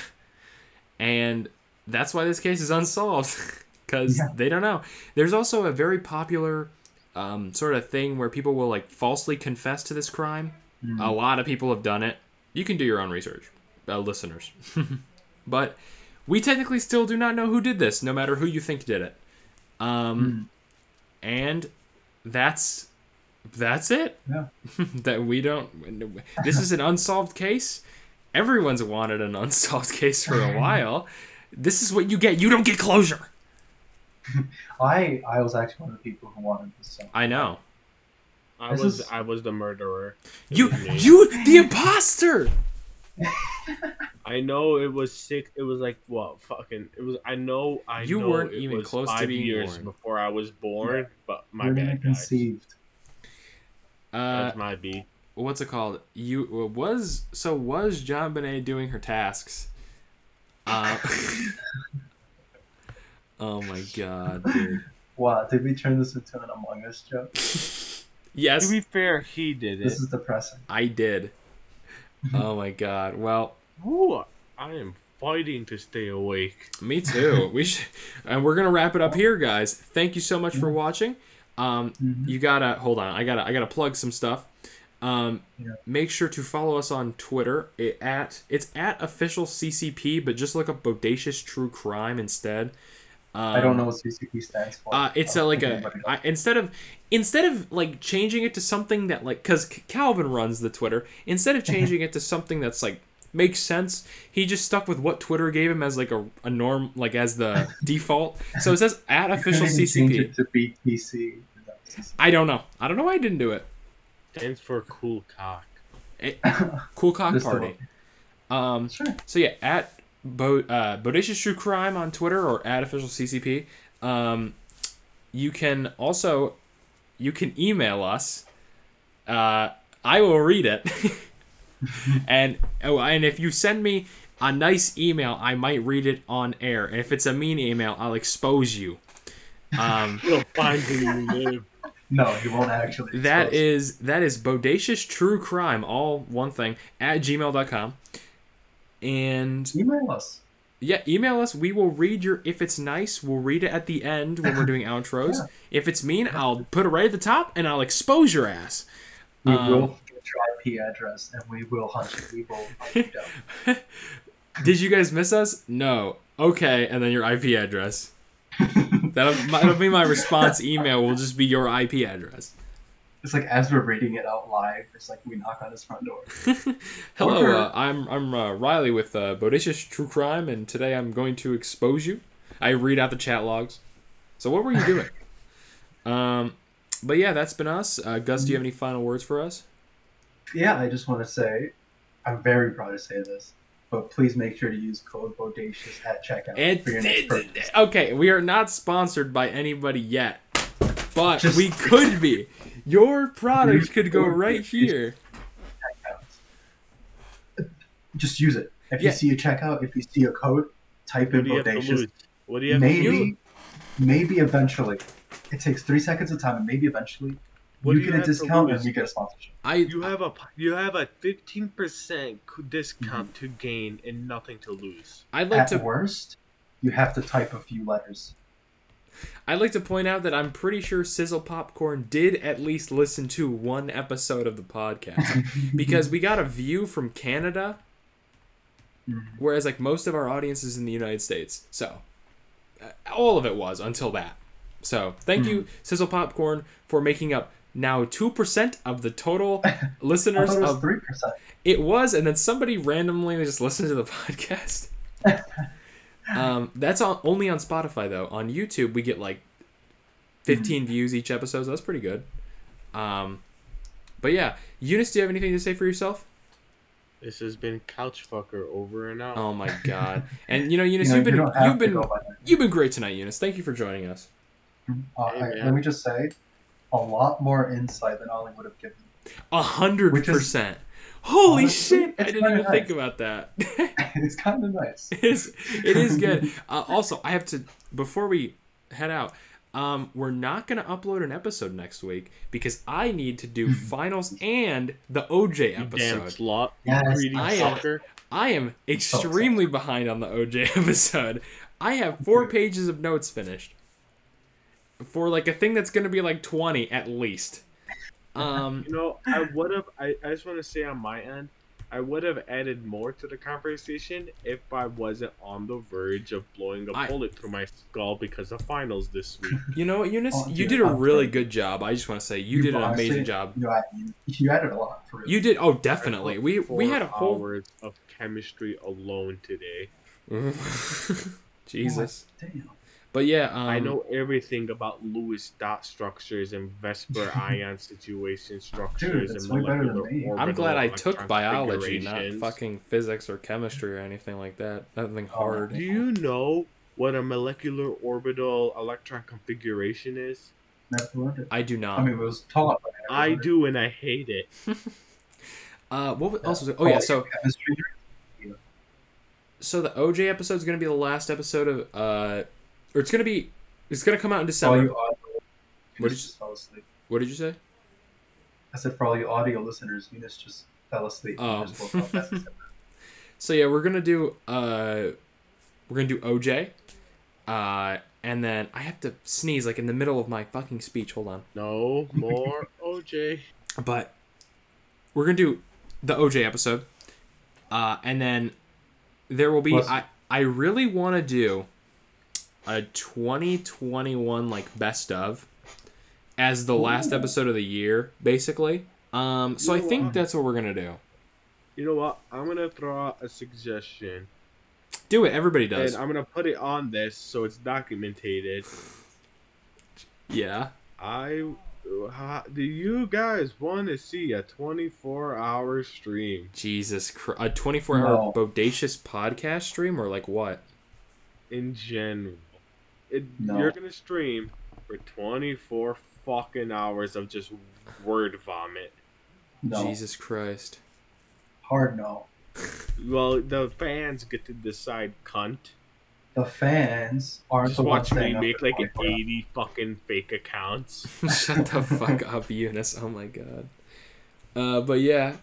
And that's why this case is unsolved because Yeah. they don't know. There's also a very popular um, sort of thing where people will like falsely confess to this crime. Mm. A lot of people have done it. You can do your own research, uh, listeners. but we technically still do not know who did this, no matter who you think did it. Um, And that's that's it. Yeah. that we don't. This is an unsolved case. Everyone's wanted an unsolved case for a while. This is what you get. You don't get closure. I I was actually one of the people who wanted this. So. I know. I This was is- I was the murderer. It You, you, the imposter. I know it was sick. It was like what fucking. It was. I know. I You know weren't it even was close to five being years born. before I was born. Yeah. But my We're bad, conceived. Uh, That's my B. what's it called? You was so was JonBenét doing her tasks? Uh, oh my god, dude. Wow, did we turn this into an Among Us joke? Yes, To be fair, he did it. This is depressing. I did. Oh my god. Well, Ooh, I am fighting to stay awake. me too. we should, and we're gonna wrap it up here, guys. Thank you so much for watching. Um, Mhm. you gotta hold on. I gotta I gotta plug some stuff. Um, Yeah. make sure to follow us on Twitter. It at it's at official CCP, but just look up bodacious true crime instead. Um, I don't know what CCP stands for. Uh, it's I a, don't like think a instead of instead of like changing it to something that like because Calvin runs the Twitter. Instead of changing it to something that's like makes sense, he just stuck with what Twitter gave him as like a, a norm, like as the default. So it says at official Couldn't even change CCP. it to BTC. Is that CCP? I don't know. I don't know why I didn't do it. Stands for cool cock. Cool cock party. Um, Sure. So yeah, at Bo- uh, Bodacious True Crime on Twitter or at official CCP. Um, you can also you can email us. Uh, I will read it, and oh, and if you send me a nice email, I might read it on air. And if it's a mean email, I'll expose you. Um, We'll find where you live. No, you won't actually. That is that is bodacious true crime, all one thing at gmail.com. And email us. Yeah, email us. We will read your. If it's nice, we'll read it at the end when we're doing outros. Yeah. If it's mean, I'll put it right at the top and I'll expose your ass. We Um, will get your IP address and we will hunt you. We will hunt you down. Did you guys miss us? No. Okay, and then your IP address. That'll, that'll be my response email. Will just be your IP address. It's like as we're reading it out live, it's like we knock on his front door. Hello, uh, I'm I'm uh, Riley with uh, Bodacious True Crime, and today I'm going to expose you. I read out the chat logs. So what were you doing? um, but yeah, that's been us. Uh, Gus, do you have any final words for us? Yeah, I just want to say, I'm very proud to say this, but please make sure to use code Bodacious at checkout It, for your next it- purchase. okay, we are not sponsored by anybody yet, but Just- we could be. Your product Use could go right Bodacious. here. Just use it. If Yeah. you see a checkout, if you see a code, type What in do you have to Bodacious. What do you have to lose? Maybe, maybe eventually. It takes three seconds of time, and maybe eventually What you you get a discount and you get a sponsorship. I You have a you have a fifteen percent discount Mm-hmm. to gain and nothing to lose. I'd like At to worst, you have to type a few letters. I'd like to point out that I'm pretty sure Sizzle Popcorn did at least listen to one episode of the podcast because we got a view from Canada, Mhm. whereas like most of our audience is in the United States. So uh, all of it was until that. So thank you, Sizzle Popcorn, for making up now two percent of the total listeners it was of three percent. it was, and then somebody randomly just listened to the podcast. Um, that's on, only on Spotify though. On YouTube, we get like 15 views each episode. So that's pretty good. Um, but yeah, Younes, do you have anything to say for yourself? This has been Couch Fucker over and out. Oh my god! And you know, Younes, You know, you've been you have you've been go by that. you've been great tonight, Younes. Thank you for joining us. Uh, Hey, I- let me just say, a lot more insight than Ollie would have given. A hundred Which percent. Holy Honestly, shit! I didn't kinda even think about that. it's kind of nice. it is it is good. Uh, also, I have to before we head out. Um, we're not gonna upload an episode next week because I need to do finals and the OJ You damn episode. Yes, I am- I am extremely behind on the OJ episode. I have four pages of notes finished for like a thing that's gonna be like twenty at least. Um, You know, I would have. I, I just want to say on my end, I would have added more to the conversation if I wasn't on the verge of blowing a I- bullet through my skull because of finals this week. you know Younes, Oh, you did a I'm really good job. I just want to say you You did an honestly- amazing job. You, add, you, you added a lot for. You did. Oh, definitely. We we had a whole hours of chemistry alone today. Jesus. Damn. But yeah, um, I know everything about Lewis dot structures and VSEPR ion situation structures that's and way than molecular me. orbital I'm glad I took biology, not fucking physics or chemistry or anything like that. Nothing Oh, hard. Do you know what a molecular orbital electron configuration is? Never learned it. I do not. I mean, it was taught. I do, and I hate it. uh, what was, else was it? Oh yeah, so so the OJ episode is gonna be the last episode of uh, or it's gonna be it's gonna come out in December. audio, What Younes did you- fell asleep. What did you say? I said for all you audio listeners, Younes just fell asleep. Oh. and just woke up. That's it. So yeah, we're gonna do uh, we're gonna do OJ, uh, and then I have to sneeze like in the middle of my fucking speech. Hold on. No more OJ. but we're gonna do the OJ episode, uh, and then there will be. Plus- I I really want to do a 2021 like best of as the last episode of the year, basically. Um, so I think that's what we're gonna do. You know what? I'm gonna throw out a suggestion, Do it. Everybody does. and I'm gonna put it on this so it's documented. Yeah. I. How, do you guys want to see a 24 hour stream Jesus Christ. A 24 hour No. bodacious podcast stream or like what? in general? It, No. You're gonna stream for 24 fucking hours of just word vomit. No, Jesus Christ. hard no. Well, the fans get to decide, cunt. The fans aren't Just the ones watch me make like 24 hours. 80 fucking fake accounts. Shut the fuck up, Younes. Oh my god. Uh, but yeah,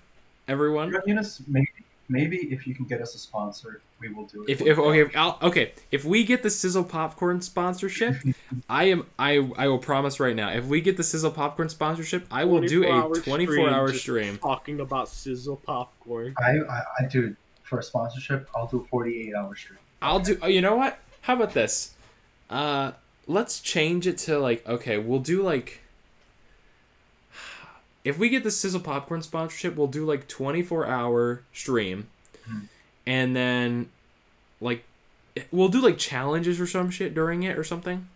everyone. You know, Younes, maybe, maybe if you can get us a sponsor, we will do it. If, if okay, if I'll, okay, if we get the Sizzle Popcorn sponsorship, I am I I will promise right now. If we get the Sizzle Popcorn sponsorship, I will do a 24 24 hour stream. Talking about sizzle popcorn. I, I, I do for a sponsorship, I'll do a 48 hour stream. I'll do. Oh, you know what? How about this? Uh, let's change it to like okay, we'll do like. If we get the Sizzle Popcorn sponsorship, we'll do like 24 hour stream, Mhm. and then, like, we'll do like challenges or some shit during it or something.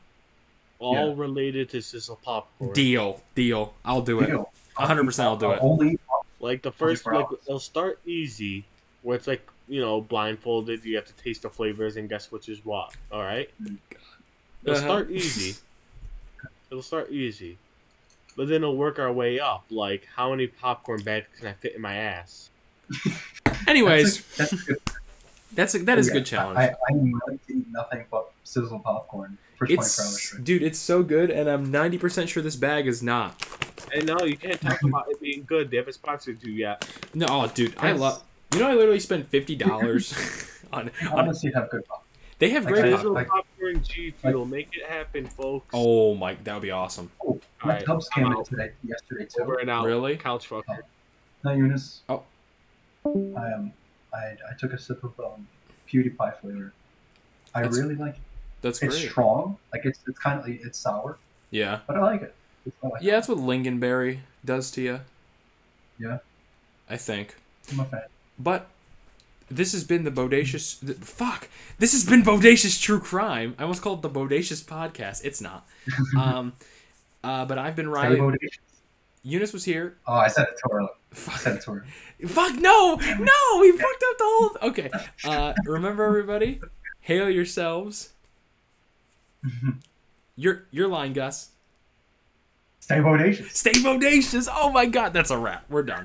All Yeah. related to sizzle popcorn. Deal, deal. I'll do it. Deal. 100% I'll do it. Only Like the first, like hours. it'll start easy, where it's like you know blindfolded. You have to taste the flavors and guess which is what. All right. It'll Uh-huh. start easy. It'll start easy, but then it'll work our way up. Like how many popcorn bags can I fit in my ass? Anyways, that's a, that's a good, that's a, that is a yeah, good challenge. I, I need to eat nothing but sizzle popcorn for 24 hours it's straight. dude, it's so good, and I'm 90% sure this bag is not. And no, you can't talk about it being good. They haven't sponsored you yet. No, oh, dude, I love. You know, I literally spent fifty dollars on, on. Honestly, have good pop. They have Like, great. I- pop- Sizzle like- popcorn G Fuel. Make it happen, folks. oh my, that would be awesome. Oh, my Alright, tubs I'm came in out. today, yesterday too. Over and out. Really? Couch fucker. No, Younes. Oh. I um, I, I took a sip of um, PewDiePie flavor. I That's really like it. That's It's great. strong. Like it's it's kind of it's sour, Yeah, but I like it. It's like yeah, that's what lingonberry does to you. Yeah. I think. I'm a fan. But this has been the bodacious. th- fuck. This has been bodacious true crime. I almost called it the bodacious podcast. It's not. um, Uh, but I've been Stay Younes was here. Oh, I said it. I Fuck, said it fuck no, no, we fucked up the whole. Okay. Uh, remember everybody, hail yourselves. you're you're lying Gus. Stay bodacious. Stay bodacious. Oh my god, that's a wrap. We're done.